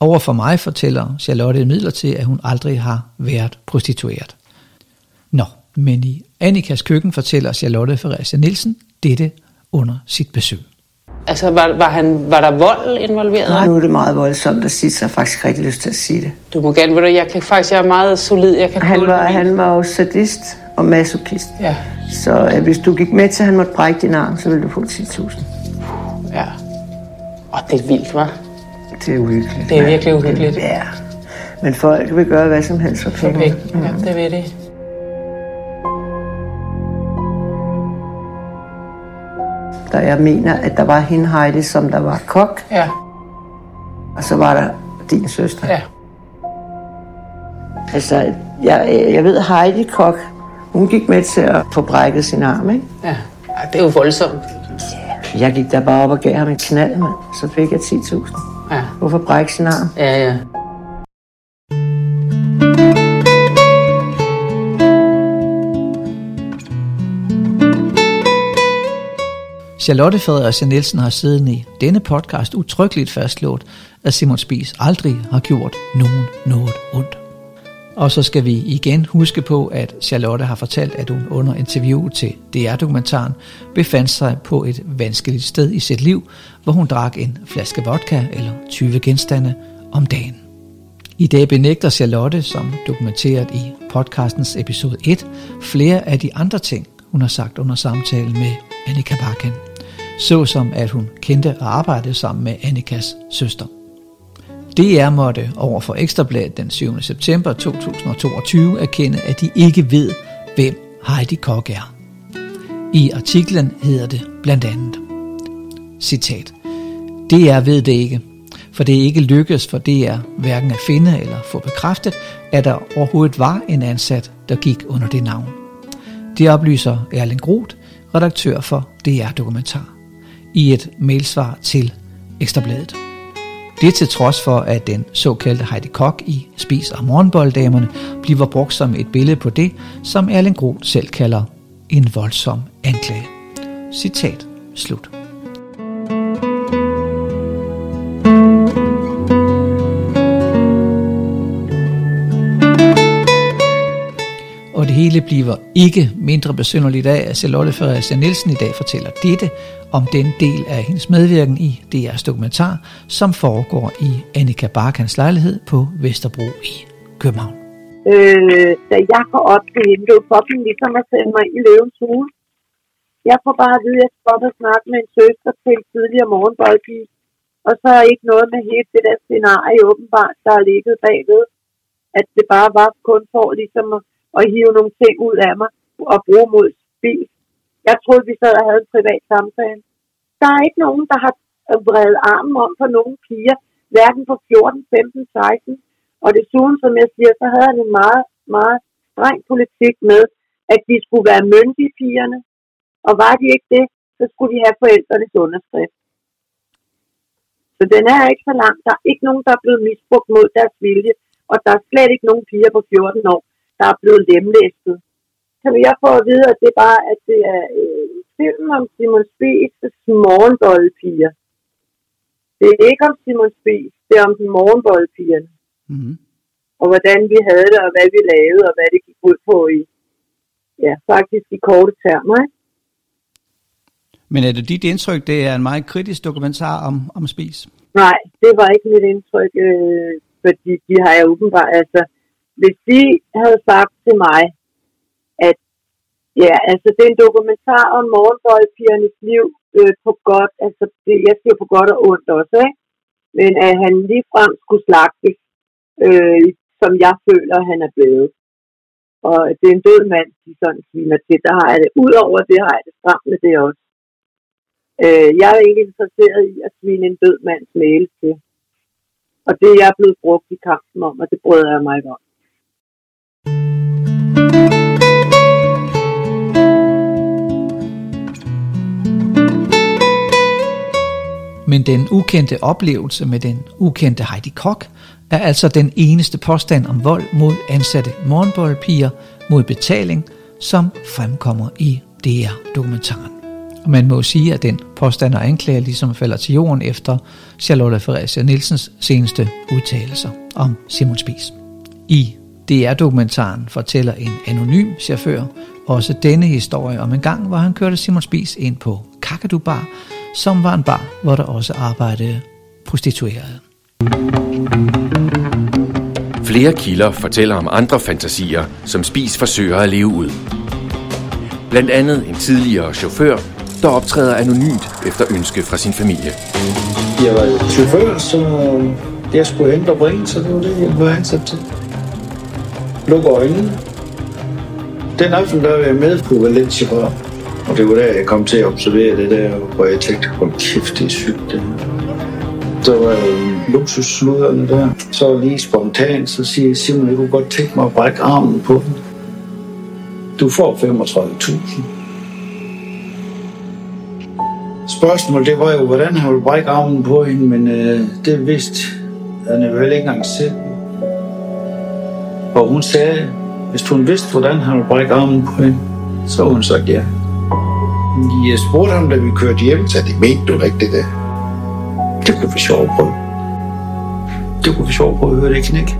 Over for mig fortæller Charlotte imidlertid, at hun aldrig har været prostitueret. Nå, men i Annikas køkken fortæller Charlotte Fredericia Nielsen dette under sit besøg. Altså, var, var, han, var der vold involveret? Nej, nu er det meget voldsomt at sige, så jeg har faktisk rigtig lyst til at sige det. Du må gerne, ved du, jeg kan faktisk, jeg er meget solid. Jeg kan han, var, han var jo sadist og masochist. Ja. Så øh, hvis du gik med til, at han måtte brække din arm, så ville du få 10.000. Ja. Og det er vildt, hva'? Det er uhyggeligt. Det er virkelig uhyggeligt. Ja. Men folk vil gøre hvad som helst for penge. Okay. Ja, det ved de. Der jeg mener, at der var hende Heidi, som der var kok. Ja. Og så var der din søster. Ja. Altså, jeg, jeg ved, Heidi Kok, hun gik med til at få brækket sin arm, ikke? Ja. det er jo voldsomt. Jeg gik der bare op og gav ham en knald, mand. Så fik jeg 10.000. Ja. Hvorfor brække sin arm? Ja, ja. Charlotte Fredericia Nielsen har siden i denne podcast utryggeligt fastslået, at Simon Spies aldrig har gjort nogen noget ondt. Og så skal vi igen huske på, at Charlotte har fortalt, at hun under interview til DR-dokumentaren befandt sig på et vanskeligt sted i sit liv, hvor hun drak en flaske vodka eller 20 genstande om dagen. I dag benægter Charlotte, som dokumenteret i podcastens episode 1, flere af de andre ting, hun har sagt under samtalen med Annika Bakken såsom at hun kendte og arbejdede sammen med Annikas søster. DR måtte over for Ekstrabladet den 7. september 2022 erkende, at de ikke ved, hvem Heidi Kok er. I artiklen hedder det blandt andet, citat, DR ved det ikke, for det er ikke lykkedes for DR hverken at finde eller få bekræftet, at der overhovedet var en ansat, der gik under det navn. Det oplyser Erling Groth, redaktør for DR Dokumentar i et mailsvar til Ekstrabladet. Det til trods for, at den såkaldte Heidi Kok i Spis og Morgenbolddamerne bliver brugt som et billede på det, som Erling Groth selv kalder en voldsom anklage. Citat slut. Hele bliver ikke mindre besynderligt af, at Charlotte Fredericia Nielsen i dag fortæller dette om den del af hendes medvirken i DR's dokumentar, som foregår i Annika Barkans lejlighed på Vesterbro i København. Øh, da jeg går op til hende, det var dem ligesom at sende mig i løvens hule. Jeg får bare at vide, at jeg skal op og snakke med en søster til tidligere morgenboldpige. Og så er ikke noget med hele det der scenarie åbenbart, der er ligget bagved. At det bare var kun for ligesom at, og hive nogle ting ud af mig og bruge mod spil. Jeg troede, vi sad og havde en privat samtale. Der er ikke nogen, der har vredet armen om for nogle piger, hverken på 14, 15, 16. Og desuden, som jeg siger, så havde han en meget, meget streng politik med, at de skulle være myndige pigerne. Og var de ikke det, så skulle de have forældrenes underskrift. Så den er ikke så lang. Der er ikke nogen, der er blevet misbrugt mod deres vilje. Og der er slet ikke nogen piger på 14 år, der er blevet lemlæstet kan jeg få at vide, at det er bare, at det er øh, film om Simon Spies' morgenboldpiger. Det er ikke om Simon Spies, det er om de morgenboldpigerne. Mm-hmm. Og hvordan vi havde det, og hvad vi lavede, og hvad det gik ud på i, ja, faktisk i korte termer. Ikke? Men er det dit indtryk, det er en meget kritisk dokumentar om, om spis? Nej, det var ikke mit indtryk, øh, fordi de har jeg åbenbart, altså, hvis de havde sagt til mig, at ja, altså det er en dokumentar om morgenbøjpigernes liv øh, på godt, altså det, jeg siger på godt og ondt også, ikke? men at han ligefrem skulle slagtes, øh, som jeg føler, han er blevet. Og det er en død mand, de sådan sviner til. Der har jeg det. Udover det har jeg det stramt med det også. Øh, jeg er ikke interesseret i at svine en død mands mail til. Og det er jeg blevet brugt i kampen om, og det bryder jeg mig ikke om. Men den ukendte oplevelse med den ukendte Heidi Koch er altså den eneste påstand om vold mod ansatte morgenboldpiger mod betaling, som fremkommer i DR-dokumentaren. Og man må sige, at den påstand og anklager ligesom falder til jorden efter Charlotte Fredericia Nielsens seneste udtalelser om Simon Spies. I DR-dokumentaren fortæller en anonym chauffør også denne historie om en gang, hvor han kørte Simon Spies ind på Kakadu Bar, som var en bar, hvor der også arbejdede prostituerede. Flere kilder fortæller om andre fantasier, som Spis forsøger at leve ud. Blandt andet en tidligere chauffør, der optræder anonymt efter ønske fra sin familie. Jeg var chauffør, så jeg skulle hente og bringe, så det var det, jeg var ansat til. Luk øjnene. Den aften, der var jeg med på Valencia. Og det var der, jeg kom til at observere det der, hvor jeg tænkte, hold kæft, det er sygt det Der var luksussluderne der. Så lige spontant, så siger jeg, Simon, jeg kunne godt tænke mig at brække armen på den. Du får 35.000. Spørgsmålet det var jo, hvordan han ville brække armen på hende, men øh, det vidste han jo ikke engang selv. Og hun sagde, hvis hun vidste, hvordan han ville brække armen på hende, så hun sagt ja. Jeg øh, spurgte ham, da vi kørte hjem, så det mente du ikke det der. Det kunne vi sjovt prøve. Det kunne vi sjovt prøve at høre det knæk.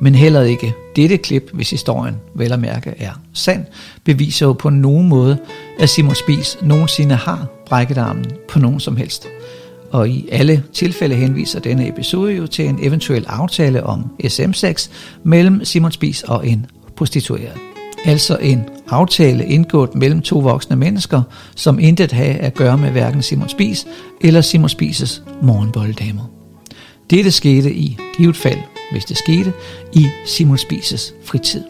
Men heller ikke dette klip, hvis historien vel at mærke er sand, beviser jo på nogen måde, at Simon Spies nogensinde har brækket armen på nogen som helst og i alle tilfælde henviser denne episode jo til en eventuel aftale om SM6 mellem Simon Spis og en prostitueret. Altså en aftale indgået mellem to voksne mennesker, som intet havde at gøre med hverken Simon Spis eller Simon Spises morgenbolddamer. Dette skete i givet fald, hvis det skete, i Simon Spises fritid.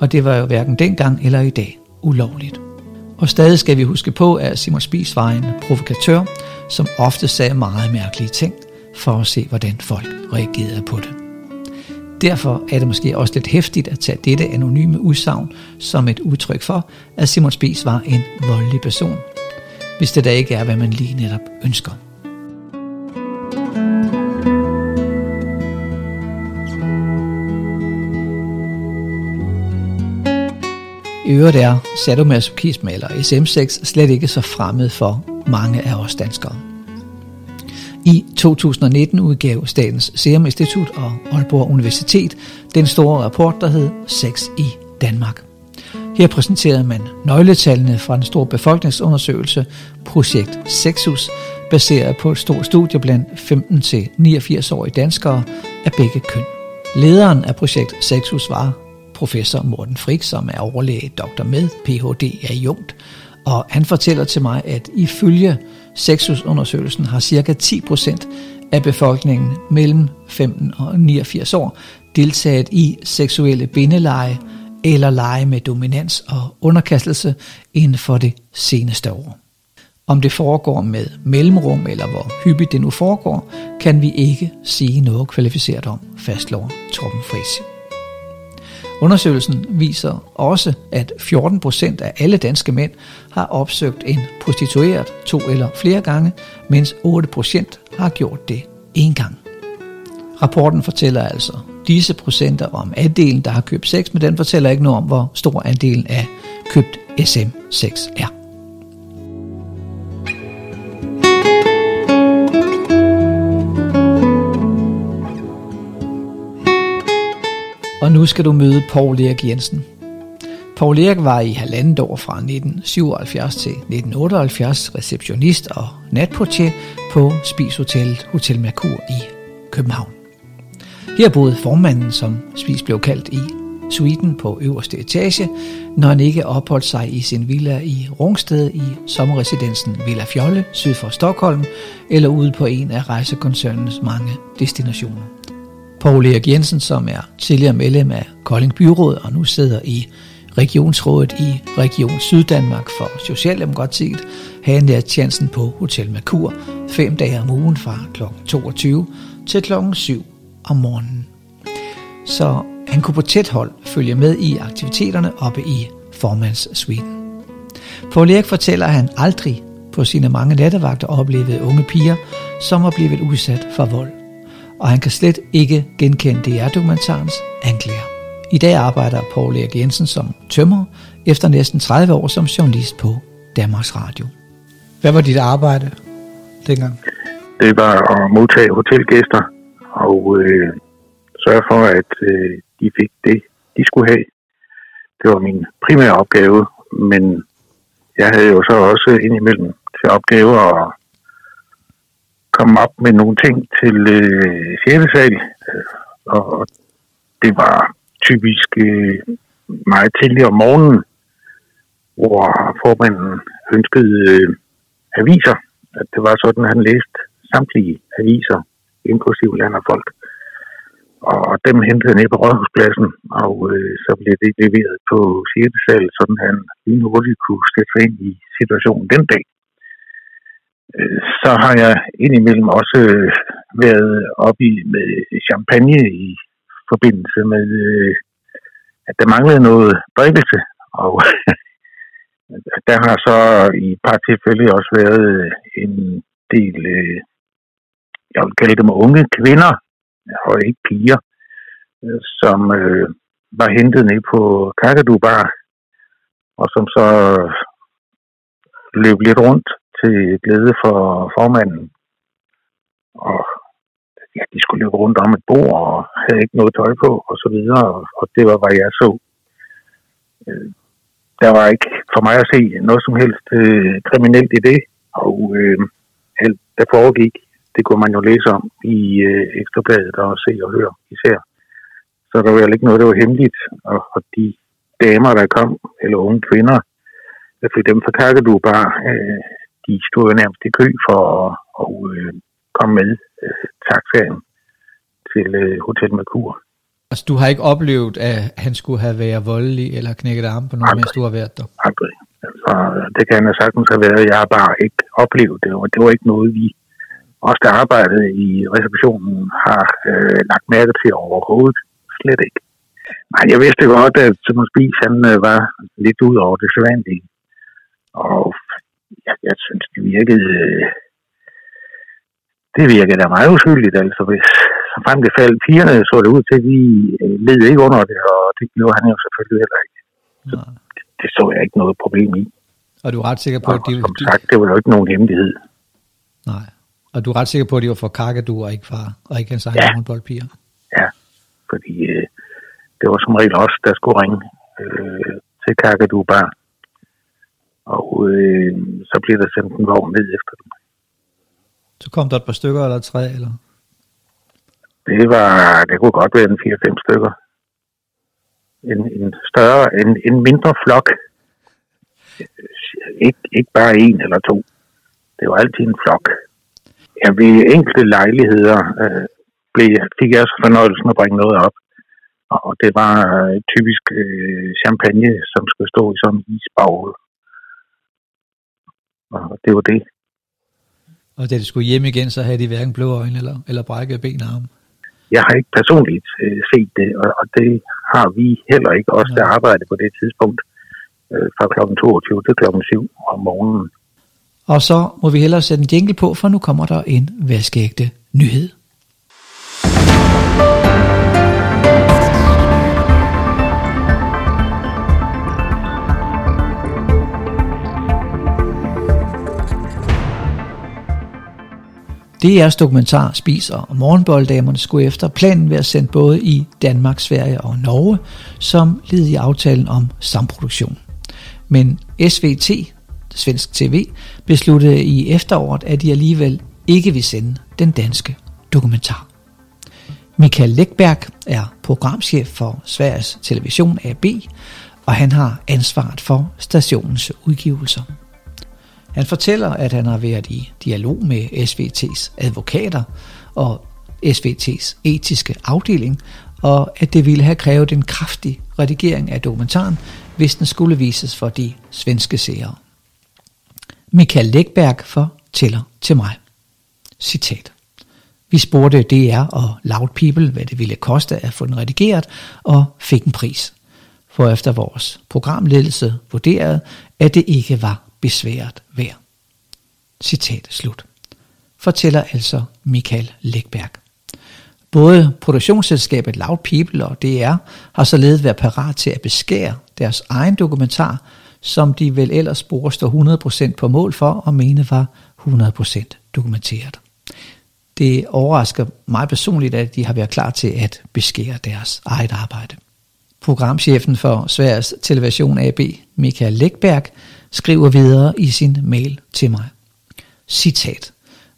Og det var jo hverken dengang eller i dag ulovligt. Og stadig skal vi huske på, at Simon Spies var en provokatør, som ofte sagde meget mærkelige ting, for at se, hvordan folk reagerede på det. Derfor er det måske også lidt hæftigt at tage dette anonyme udsagn som et udtryk for, at Simon Spies var en voldelig person, hvis det da ikke er, hvad man lige netop ønsker. I øvrigt er sadomasochisme eller SM6 slet ikke så fremmed for mange af os danskere. I 2019 udgav Statens Serum Institut og Aalborg Universitet den store rapport, der hed Sex i Danmark. Her præsenterede man nøgletallene fra den store befolkningsundersøgelse Projekt Sexus, baseret på et stort studie blandt 15-89-årige danskere af begge køn. Lederen af Projekt Sexus var professor Morten Frik, som er overlæge doktor med Ph.D. af Jungt, og han fortæller til mig, at ifølge Sexusundersøgelsen har ca. 10% af befolkningen mellem 15 og 89 år deltaget i seksuelle bindeleje eller leje med dominans og underkastelse inden for det seneste år. Om det foregår med mellemrum eller hvor hyppigt det nu foregår, kan vi ikke sige noget kvalificeret om, fastslår Torben Friis. Undersøgelsen viser også, at 14 procent af alle danske mænd har opsøgt en prostitueret to eller flere gange, mens 8 procent har gjort det én gang. Rapporten fortæller altså disse procenter om andelen, der har købt sex, men den fortæller ikke noget om, hvor stor andelen af købt SM6 er. Nu skal du møde Paul Erik Jensen. Paul Erik var i halvandet år fra 1977 til 1978 receptionist og natportier på Spishotellet Hotel Merkur i København. Her boede formanden, som Spis blev kaldt i suiten på øverste etage, når han ikke opholdt sig i sin villa i Rungsted i sommerresidensen Villa Fjolle syd for Stockholm eller ude på en af rejsekoncernens mange destinationer. Poul Erik Jensen, som er tidligere medlem af Kolding Byråd og nu sidder i regionsrådet i Region Syddanmark for Socialdemokratiet, havde nært chancen på Hotel Merkur fem dage om ugen fra kl. 22 til kl. 7 om morgenen. Så han kunne på tæt hold følge med i aktiviteterne oppe i formandssuiten. Poul Erik fortæller, at han aldrig på sine mange nattevagter oplevede unge piger, som var blevet udsat for vold. Og han kan slet ikke genkende DR-dokumentarens anklager. I dag arbejder Paul Erik Jensen som tømmer, efter næsten 30 år som journalist på Danmarks Radio. Hvad var dit arbejde dengang? Det var at modtage hotelgæster og øh, sørge for, at øh, de fik det, de skulle have. Det var min primære opgave, men jeg havde jo så også indimellem til opgave at komme op med nogle ting til øh, 6. sal, øh, og det var typisk øh, meget tidligere om morgenen, hvor formanden ønskede øh, aviser. At det var sådan, at han læste samtlige aviser, inklusive land og folk og dem hentede ned på Rådhuspladsen, og øh, så blev det leveret på 6. sal, sådan han lige hurtigt kunne sætte sig ind i situationen den dag. Øh, så har jeg indimellem også øh, været oppe i med champagne i forbindelse med, øh, at der manglede noget drikkelse, og der har så i et par tilfælde også været en del, jeg vil kalde dem unge kvinder, og ikke piger, som var hentet ned på Kakadu Bar, og som så løb lidt rundt til glæde for formanden. Og ja, de skulle løbe rundt om et bord og havde ikke noget tøj på og så videre, og det var, hvad jeg så. Øh, der var ikke for mig at se noget som helst øh, kriminelt i det, og øh, alt der foregik det kunne man jo læse om i øh, Ekstrabladet og se og høre især. Så der var jo ikke noget, der var hemmeligt. Og, og de damer, der kom, eller unge kvinder, for dem fra Kakadu bare, øh, de stod jo nærmest i kø for at, at øh, komme med øh, taxaen til øh, Hotel Merkur. Altså, du har ikke oplevet, at han skulle have været voldelig eller knækket arm på nogen, mens du har været der? Aldrig. Altså, det kan han sagtens have været. Jeg har bare ikke oplevet det, og det var ikke noget, vi os, der arbejdede i receptionen, har øh, lagt mærke til overhovedet. Slet ikke. Nej, jeg vidste godt, at Simon Spies, han øh, var lidt ud over det sædvanlige. Og jeg, jeg synes, det virkede... Det virkede da meget uskyldigt, altså hvis så frem det faldt pigerne, så det ud til, at de øh, led ikke under det, og det gjorde han jo selvfølgelig heller ikke. Så det, det så jeg ikke noget problem i. Og du er ret sikker på, at de... som sagt, det var jo ikke nogen hemmelighed. Nej. Og du er ret sikker på, at de var fra Kakadu og ikke fra og ikke hans egen ja. håndboldpiger? Ja, fordi øh, det var som regel også, der skulle ringe øh, til Kakadu bare. Og øh, så blev der sendt en vogn ned efter dem. Så kom der et par stykker eller tre, eller? Det var, det kunne godt være en 4-5 stykker. En, en større, en, en mindre flok. Ik, ikke bare en eller to. Det var altid en flok. Ja, ved enkelte lejligheder øh, blev, fik jeg også fornøjelsen at bringe noget op. Og det var øh, typisk øh, champagne, som skulle stå i sådan en isbagle. Og det var det. Og da de skulle hjem igen, så havde de hverken blå øjne eller, eller brækket ben og arm? Jeg har ikke personligt øh, set det, og, og det har vi heller ikke, også der arbejder på det tidspunkt, øh, fra kl. 22 til kl. 7 om morgenen. Og så må vi hellere sætte en jingle på, for nu kommer der en vaskeægte nyhed. DR's dokumentar Spiser og morgenbolddamerne skulle efter planen være sendt både i Danmark, Sverige og Norge, som led i aftalen om samproduktion. Men SVT, Svensk TV, besluttede i efteråret, at de alligevel ikke vil sende den danske dokumentar. Michael Lækberg er programchef for Sveriges Television AB, og han har ansvaret for stationens udgivelser. Han fortæller, at han har været i dialog med SVT's advokater og SVT's etiske afdeling, og at det ville have krævet en kraftig redigering af dokumentaren, hvis den skulle vises for de svenske seere. Michael Lækberg fortæller til mig. Citat. Vi spurgte DR og Loud People, hvad det ville koste at få den redigeret, og fik en pris. For efter vores programledelse vurderede, at det ikke var besværet værd. Citat slut. Fortæller altså Michael Lækberg. Både produktionsselskabet Loud People og DR har således været parat til at beskære deres egen dokumentar, som de vel ellers burde stå 100% på mål for og mene var 100% dokumenteret. Det overrasker mig personligt, at de har været klar til at beskære deres eget arbejde. Programchefen for Sveriges Television AB, Michael Lækberg, skriver videre i sin mail til mig. Citat.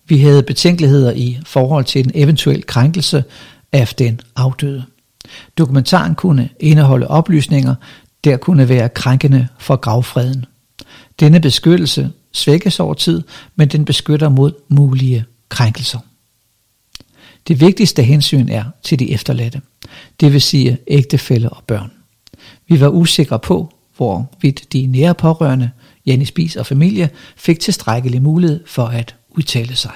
Vi havde betænkeligheder i forhold til en eventuel krænkelse af den afdøde. Dokumentaren kunne indeholde oplysninger, der kunne være krænkende for gravfreden. Denne beskyttelse svækkes over tid, men den beskytter mod mulige krænkelser. Det vigtigste hensyn er til de efterladte, det vil sige ægtefælle og børn. Vi var usikre på, hvorvidt de nære pårørende, Janne Spis og familie, fik tilstrækkelig mulighed for at udtale sig.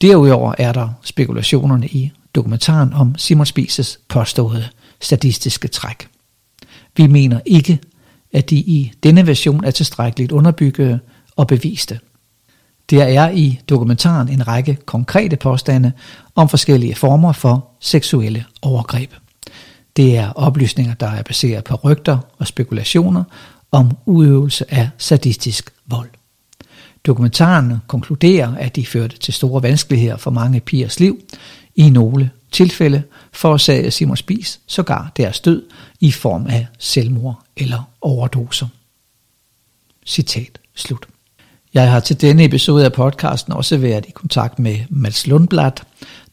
Derudover er der spekulationerne i dokumentaren om Simon Spises påståede statistiske træk. Vi mener ikke, at de i denne version er tilstrækkeligt underbyggede og beviste. Der er i dokumentaren en række konkrete påstande om forskellige former for seksuelle overgreb. Det er oplysninger, der er baseret på rygter og spekulationer om udøvelse af sadistisk vold. Dokumentaren konkluderer, at de førte til store vanskeligheder for mange pigers liv. I nogle tilfælde forårsagede Simon Spis sågar deres død i form af selvmord eller overdoser. Citat slut. Jeg har til denne episode af podcasten også været i kontakt med Mads Lundblad,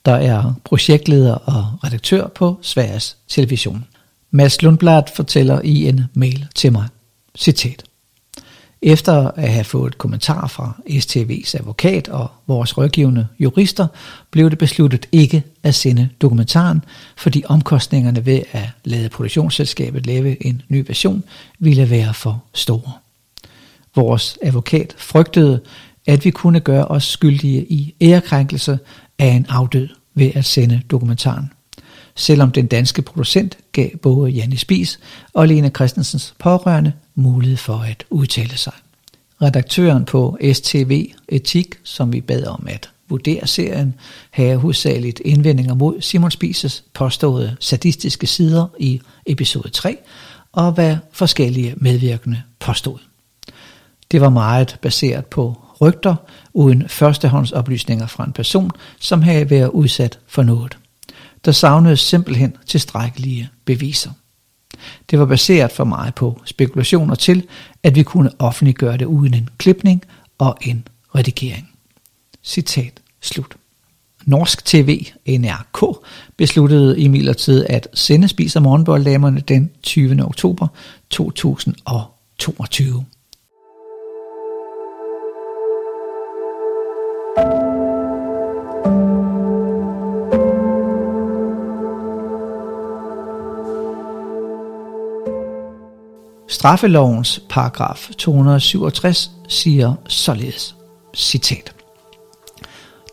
der er projektleder og redaktør på Sveriges Television. Mads Lundblad fortæller i en mail til mig. Citat. Efter at have fået kommentar fra STV's advokat og vores rådgivende jurister, blev det besluttet ikke at sende dokumentaren, fordi omkostningerne ved at lade produktionsselskabet lave en ny version ville være for store. Vores advokat frygtede, at vi kunne gøre os skyldige i ærekrænkelse af en afdød ved at sende dokumentaren. Selvom den danske producent gav både Janne Spis og Lene Christensens pårørende mulighed for at udtale sig. Redaktøren på STV Etik, som vi bad om at vurdere serien, havde hovedsageligt indvendinger mod Simon Spises påståede sadistiske sider i episode 3, og hvad forskellige medvirkende påstod. Det var meget baseret på rygter uden førstehåndsoplysninger fra en person, som havde været udsat for noget. Der savnede simpelthen tilstrækkelige beviser. Det var baseret for mig på spekulationer til, at vi kunne offentliggøre det uden en klipning og en redigering. Citat slut. Norsk TV, NRK, besluttede imidlertid at sende Spiser Morgenbolddamerne den 20. oktober 2022. Straffelovens paragraf 267 siger således, citat.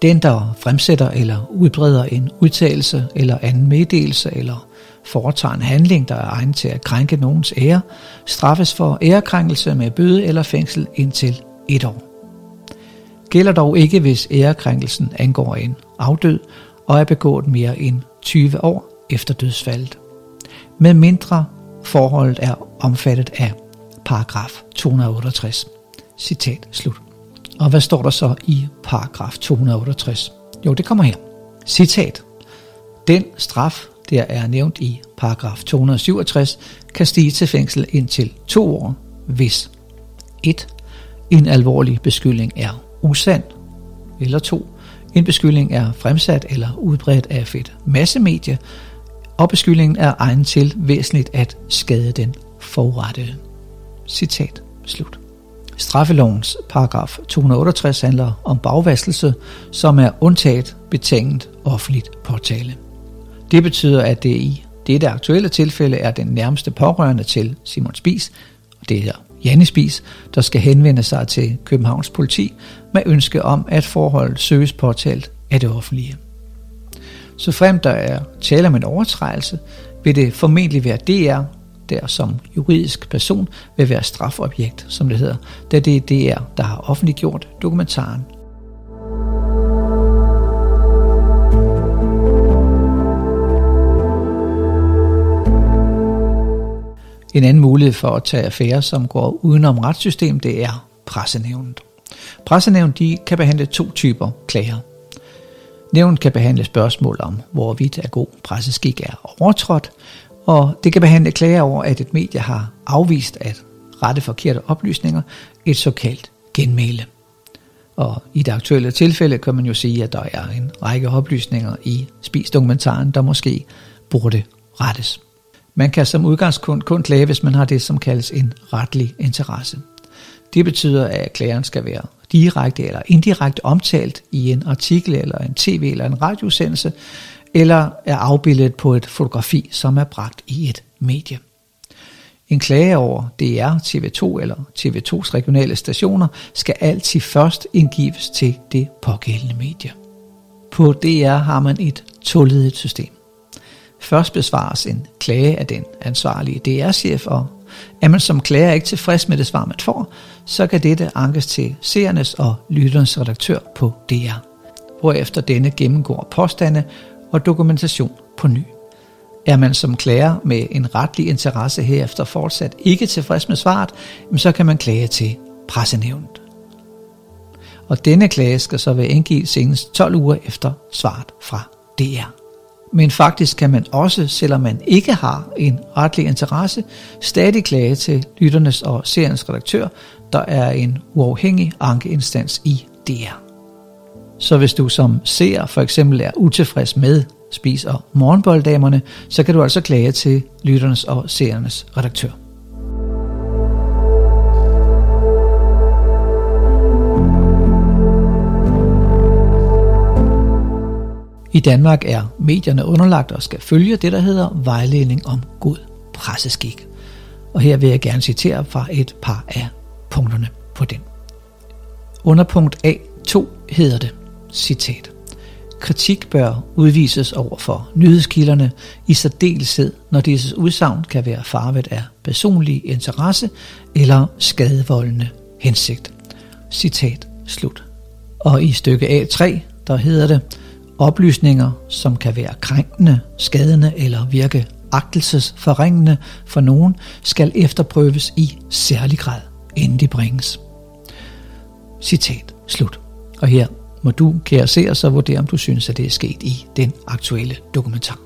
Den, der fremsætter eller udbreder en udtalelse eller anden meddelelse eller foretager en handling, der er egnet til at krænke nogens ære, straffes for ærekrænkelse med bøde eller fængsel indtil et år. Gælder dog ikke, hvis ærekrænkelsen angår en afdød og er begået mere end 20 år efter dødsfaldet. Med mindre forholdet er omfattet af paragraf 268. Citat slut. Og hvad står der så i paragraf 268? Jo, det kommer her. Citat. Den straf, der er nævnt i paragraf 267, kan stige til fængsel indtil to år, hvis 1. En alvorlig beskyldning er usand, eller 2. En beskyldning er fremsat eller udbredt af et massemedie, og beskyldningen er egen til væsentligt at skade den forurettede. Citat slut. Straffelovens paragraf 268 handler om bagvaskelse, som er undtaget betinget offentligt påtale. Det betyder, at det i dette aktuelle tilfælde er den nærmeste pårørende til Simon Spis, og det er Janne Spis, der skal henvende sig til Københavns politi med ønske om, at forholdet søges påtalt af det offentlige. Så frem der er tale om en overtrædelse, vil det formentlig være DR, der som juridisk person vil være strafobjekt, som det hedder, da det er DR, der har offentliggjort dokumentaren. En anden mulighed for at tage affære, som går udenom retssystemet, det er pressenævnet. Pressenævnet de kan behandle to typer klager. Nævnet kan behandle spørgsmål om, hvorvidt er god presseskik er overtrådt, og det kan behandle klager over, at et medie har afvist at rette forkerte oplysninger, et såkaldt genmæle. Og i det aktuelle tilfælde kan man jo sige, at der er en række oplysninger i spisdokumentaren, der måske burde rettes. Man kan som udgangspunkt kun klage, hvis man har det, som kaldes en retlig interesse. Det betyder, at klageren skal være direkte eller indirekte omtalt i en artikel eller en tv eller en radiosendelse, eller er afbildet på et fotografi, som er bragt i et medie. En klage over DR, TV2 eller TV2's regionale stationer skal altid først indgives til det pågældende medie. På DR har man et toledet system. Først besvares en klage af den ansvarlige DR-chef, og er man som klager ikke tilfreds med det svar, man får, så kan dette ankes til seernes og lytternes redaktør på DR, hvorefter denne gennemgår påstande og dokumentation på ny. Er man som klager med en retlig interesse herefter fortsat ikke tilfreds med svaret, så kan man klage til pressenævnet. Og denne klage skal så være indgivet senest 12 uger efter svaret fra DR. Men faktisk kan man også, selvom man ikke har en retlig interesse, stadig klage til lytternes og seriens redaktør, der er en uafhængig ankeinstans i DR. Så hvis du som seer for eksempel er utilfreds med Spis og Morgenbolddamerne, så kan du altså klage til lytternes og seernes redaktør. I Danmark er medierne underlagt og skal følge det, der hedder vejledning om god presseskik. Og her vil jeg gerne citere fra et par af punkterne på den. Under punkt A2 hedder det, citat, Kritik bør udvises over for nyhedskilderne, i særdeleshed når disse udsagn kan være farvet af personlig interesse eller skadevoldende hensigt. Citat slut. Og i stykke A3, der hedder det, Oplysninger, som kan være krænkende, skadende eller virke agtelsesforringende for nogen, skal efterprøves i særlig grad, inden de bringes. Citat slut. Og her må du, kære se og så vurdere, om du synes, at det er sket i den aktuelle dokumentar.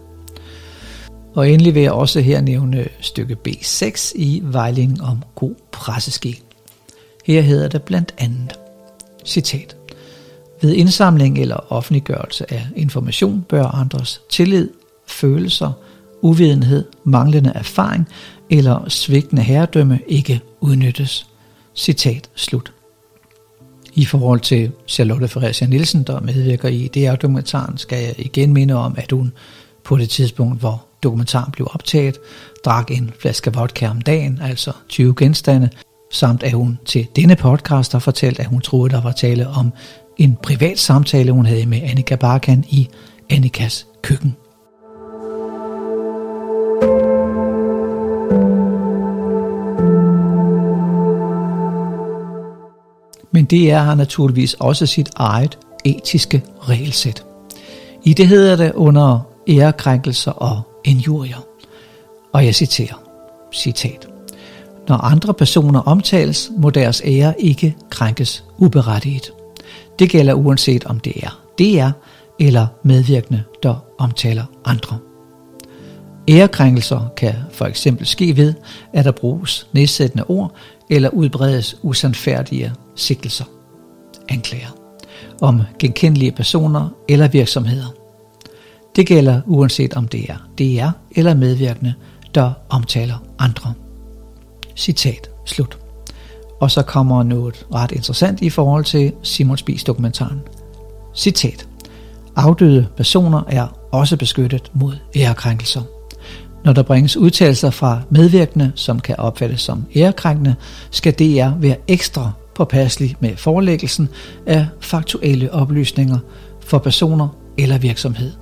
Og endelig vil jeg også her nævne stykke B6 i Vejledningen om god presseskik. Her hedder det blandt andet, citat, ved indsamling eller offentliggørelse af information bør andres tillid, følelser, uvidenhed, manglende erfaring eller svigtende herredømme ikke udnyttes. Citat slut. I forhold til Charlotte Fredericia Nielsen, der medvirker i det dokumentaren, skal jeg igen minde om, at hun på det tidspunkt, hvor dokumentaren blev optaget, drak en flaske vodka om dagen, altså 20 genstande, samt at hun til denne podcast har fortalt, at hun troede, der var tale om en privat samtale, hun havde med Annika Barkan i Annikas køkken. Men DR har naturligvis også sit eget etiske regelsæt. I det hedder det under ærekrænkelser og injurier. Og jeg citerer, citat. Når andre personer omtales, må deres ære ikke krænkes uberettiget. Det gælder uanset om det er DR eller medvirkende, der omtaler andre. Ærekrænkelser kan for eksempel ske ved, at der bruges nedsættende ord eller udbredes usandfærdige sigtelser, anklager, om genkendelige personer eller virksomheder. Det gælder uanset om det er DR eller medvirkende, der omtaler andre. Citat slut. Og så kommer noget ret interessant i forhold til Simon Spies dokumentaren. Citat. Afdøde personer er også beskyttet mod ærekrænkelser. Når der bringes udtalelser fra medvirkende, som kan opfattes som ærekrænkende, skal DR være ekstra påpasselig med forelæggelsen af faktuelle oplysninger for personer eller virksomhed.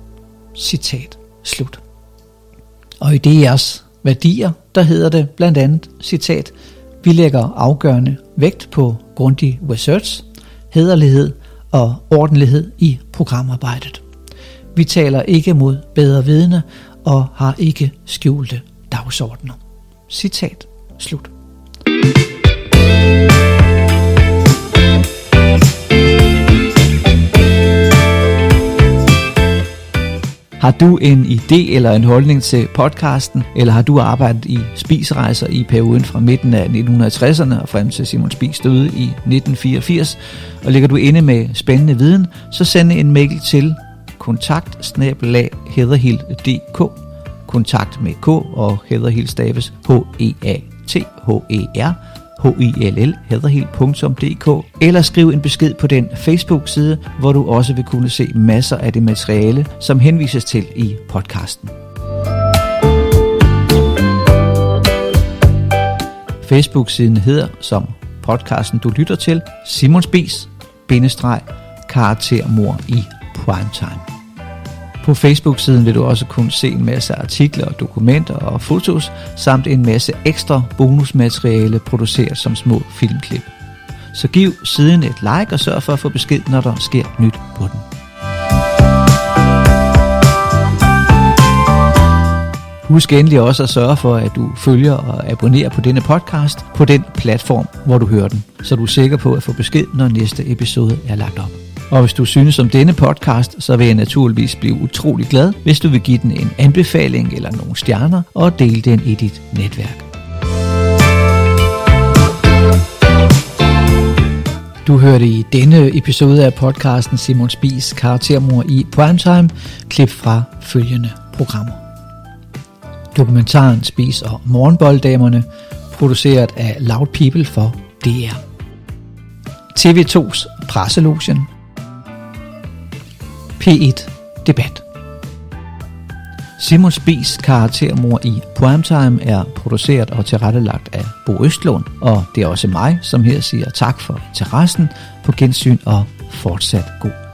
Citat slut. Og i DR's værdier, der hedder det blandt andet, citat, vi lægger afgørende vægt på grundig research, hederlighed og ordentlighed i programarbejdet. Vi taler ikke mod bedre vidne og har ikke skjulte dagsordner. Citat slut. Har du en idé eller en holdning til podcasten, eller har du arbejdet i spisrejser i perioden fra midten af 1960'erne og frem til Simon Spis døde i 1984, og ligger du inde med spændende viden, så send en mail til kontakt kontakt med K og Heatherhill staves H-E-A-T-H-E-R hedderhild.dk, eller skriv en besked på den Facebook-side, hvor du også vil kunne se masser af det materiale, som henvises til i podcasten. Facebook-siden hedder, som podcasten du lytter til, Simon Bis, bindestreg, karaktermor i primetime. På Facebook-siden vil du også kunne se en masse artikler, dokumenter og fotos, samt en masse ekstra bonusmateriale produceret som små filmklip. Så giv siden et like og sørg for at få besked, når der sker nyt på den. Husk endelig også at sørge for, at du følger og abonnerer på denne podcast på den platform, hvor du hører den, så du er sikker på at få besked, når næste episode er lagt op. Og hvis du synes om denne podcast, så vil jeg naturligvis blive utrolig glad, hvis du vil give den en anbefaling eller nogle stjerner og dele den i dit netværk. Du hørte i denne episode af podcasten Simon Spies karaktermor i Primetime klip fra følgende programmer. Dokumentaren Spis og Morgenbolddamerne, produceret af Loud People for DR. TV2's Presselogien P1 Debat. Simon Spies karaktermor i Primetime er produceret og tilrettelagt af Bo Østlund, og det er også mig, som her siger tak for interessen, på gensyn og fortsat god